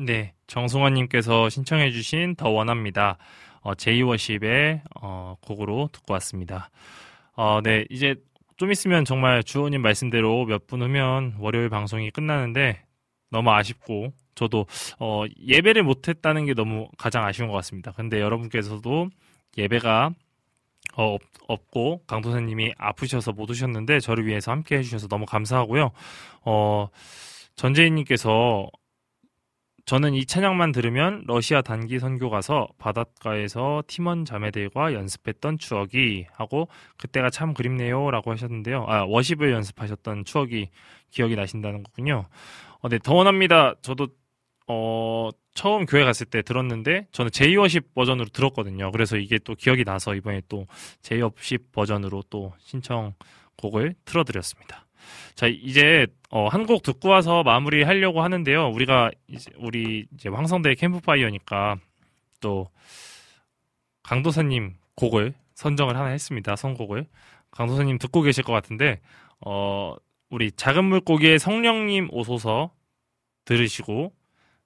Speaker 12: 네,
Speaker 2: 정승환님께서 신청해주신 더 원합니다. 어, 제이워십의 어, 곡으로 듣고 왔습니다. 어, 네, 이제 좀 있으면 정말 주호님 말씀대로 몇 분 후면 월요일 방송이 끝나는데 너무 아쉽고 저도 어, 예배를 못했다는 게 너무 가장 아쉬운 것 같습니다. 근데 여러분께서도 예배가 어, 없, 없고 강도사님이 아프셔서 못 오셨는데 저를 위해서 함께 해주셔서 너무 감사하고요. 어, 전재인님께서 저는 이 찬양만 들으면 러시아 단기 선교 가서 바닷가에서 팀원 자매들과 연습했던 추억이 하고 그때가 참 그립네요라고 하셨는데요. 아 워십을 연습하셨던 추억이 기억이 나신다는 거군요. 어, 네, 더 원합니다. 저도 어 처음 교회 갔을 때 들었는데 저는 제이워십 버전으로 들었거든요. 그래서 이게 또 기억이 나서 이번에 또 제이워십 버전으로 또 신청 곡을 틀어드렸습니다. 자 이제 어, 한 곡 듣고 와서 마무리 하려고 하는데요. 우리가 이제 우리 이제 황성대 캠프파이어니까 또 강도사님 곡을 선정을 하나 했습니다. 선곡을 강도사님 듣고 계실 것 같은데 어, 우리 작은 물고기의 성령님 오소서 들으시고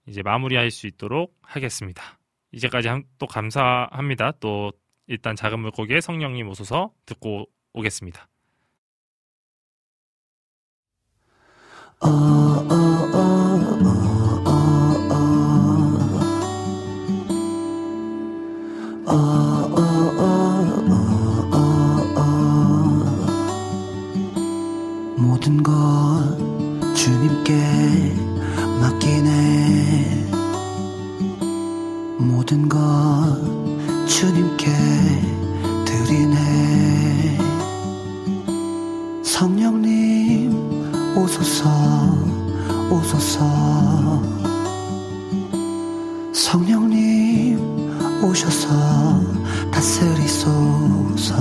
Speaker 2: 이제 마무리할 수 있도록 하겠습니다. 이제까지 한- 또 감사합니다. 또 일단 작은 물고기의 성령님 오소서 듣고 오겠습니다.
Speaker 1: 모든 것 주님께 맡기네. 모든 것 주님께 오소서 오소서. 성령님 오셔서 다스리소서.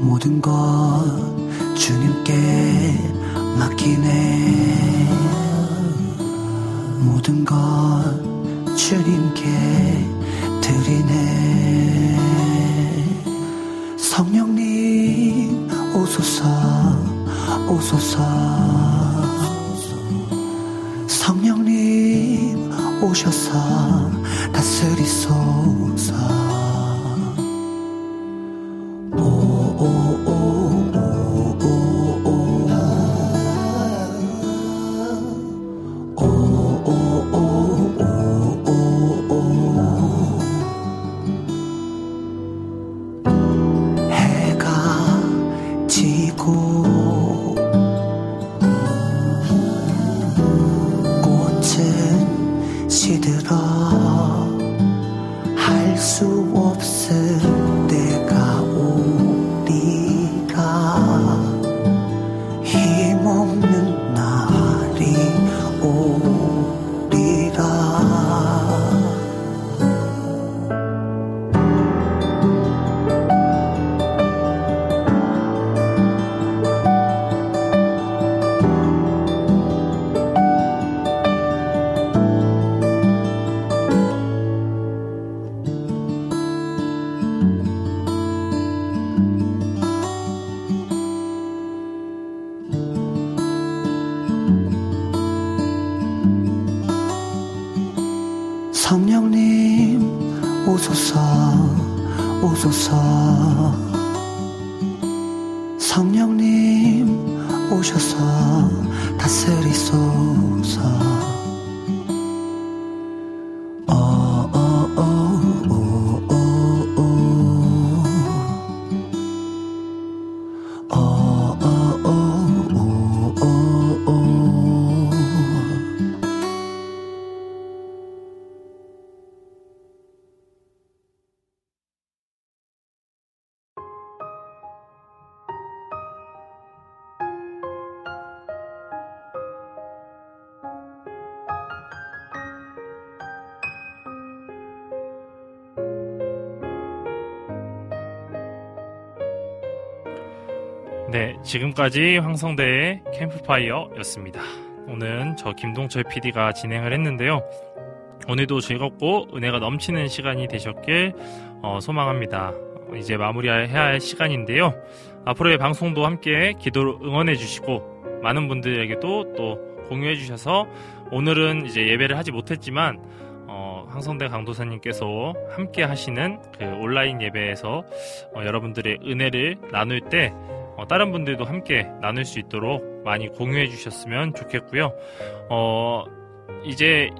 Speaker 1: 모든 것 주님께 맡기네. 모든 것 주님께 드리네. 성령님 오소서 오소서. 성령님 오셔서 다스리소
Speaker 2: 지금까지 황성대의 캠프파이어였습니다. 오늘은 저 김동철 PD가 진행을 했는데요. 오늘도 즐겁고 은혜가 넘치는 시간이 되셨길 어, 소망합니다. 이제 마무리해야 할 시간인데요. 앞으로의 방송도 함께 기도로 응원해 주시고 많은 분들에게도 또 공유해 주셔서 오늘은 이제 예배를 하지 못했지만 어, 황성대 강도사님께서 함께 하시는 그 온라인 예배에서 어, 여러분들의 은혜를 나눌 때 어, 다른 분들도 함께 나눌 수 있도록 많이 공유해 주셨으면 좋겠고요. 어, 이제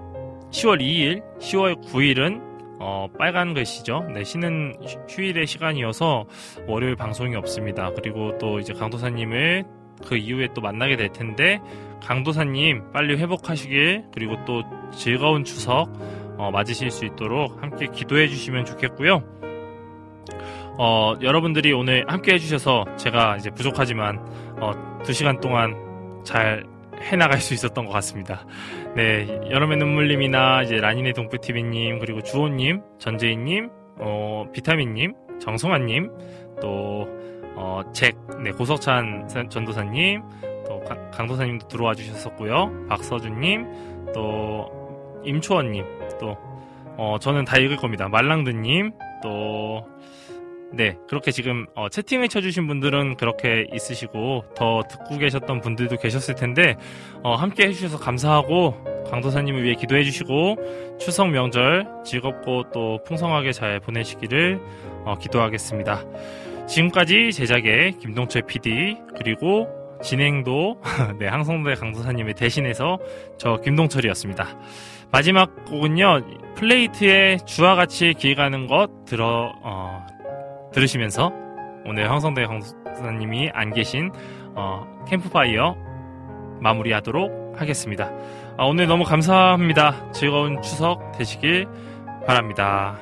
Speaker 2: 10월 2일, 10월 9일은 어, 빨간 글씨죠. 네, 쉬는 휴- 휴일의 시간이어서 월요일 방송이 없습니다. 그리고 또 이제 강도사님을 그 이후에 또 만나게 될 텐데 강도사님 빨리 회복하시길 그리고 또 즐거운 추석 어, 맞으실 수 있도록 함께 기도해 주시면 좋겠고요. 어, 여러분들이 오늘 함께 해주셔서 제가 이제 부족하지만 어, 두 시간 동안 잘 해나갈 수 있었던 것 같습니다. 네, 여름의 눈물님이나 이제 라니네 동프TV님 그리고 주호님, 전재인님, 어, 비타민님, 정성환님, 또 어, 잭, 네, 고석찬 사- 전도사님, 또 강- 강도사님도 들어와 주셨었고요. 박서준님, 또 임초원님, 또 어, 저는 다 읽을 겁니다. 말랑드님, 또 네, 그렇게 지금 어, 채팅을 쳐주신 분들은 그렇게 있으시고 더 듣고 계셨던 분들도 계셨을 텐데 어, 함께 해주셔서 감사하고 강도사님을 위해 기도해 주시고 추석 명절 즐겁고 또 풍성하게 잘 보내시기를 어, 기도하겠습니다. 지금까지 제작의 김동철 PD 그리고 진행도 네, 항성대 강도사님을 대신해서 저 김동철이었습니다. 마지막 곡은요 플레이트의 주와 같이 길 가는 것 들어 어, 들으시면서 오늘 황성대 강사님이 안 계신 어, 캠프파이어 마무리하도록 하겠습니다. 아, 오늘 너무 감사합니다. 즐거운 추석 되시길 바랍니다.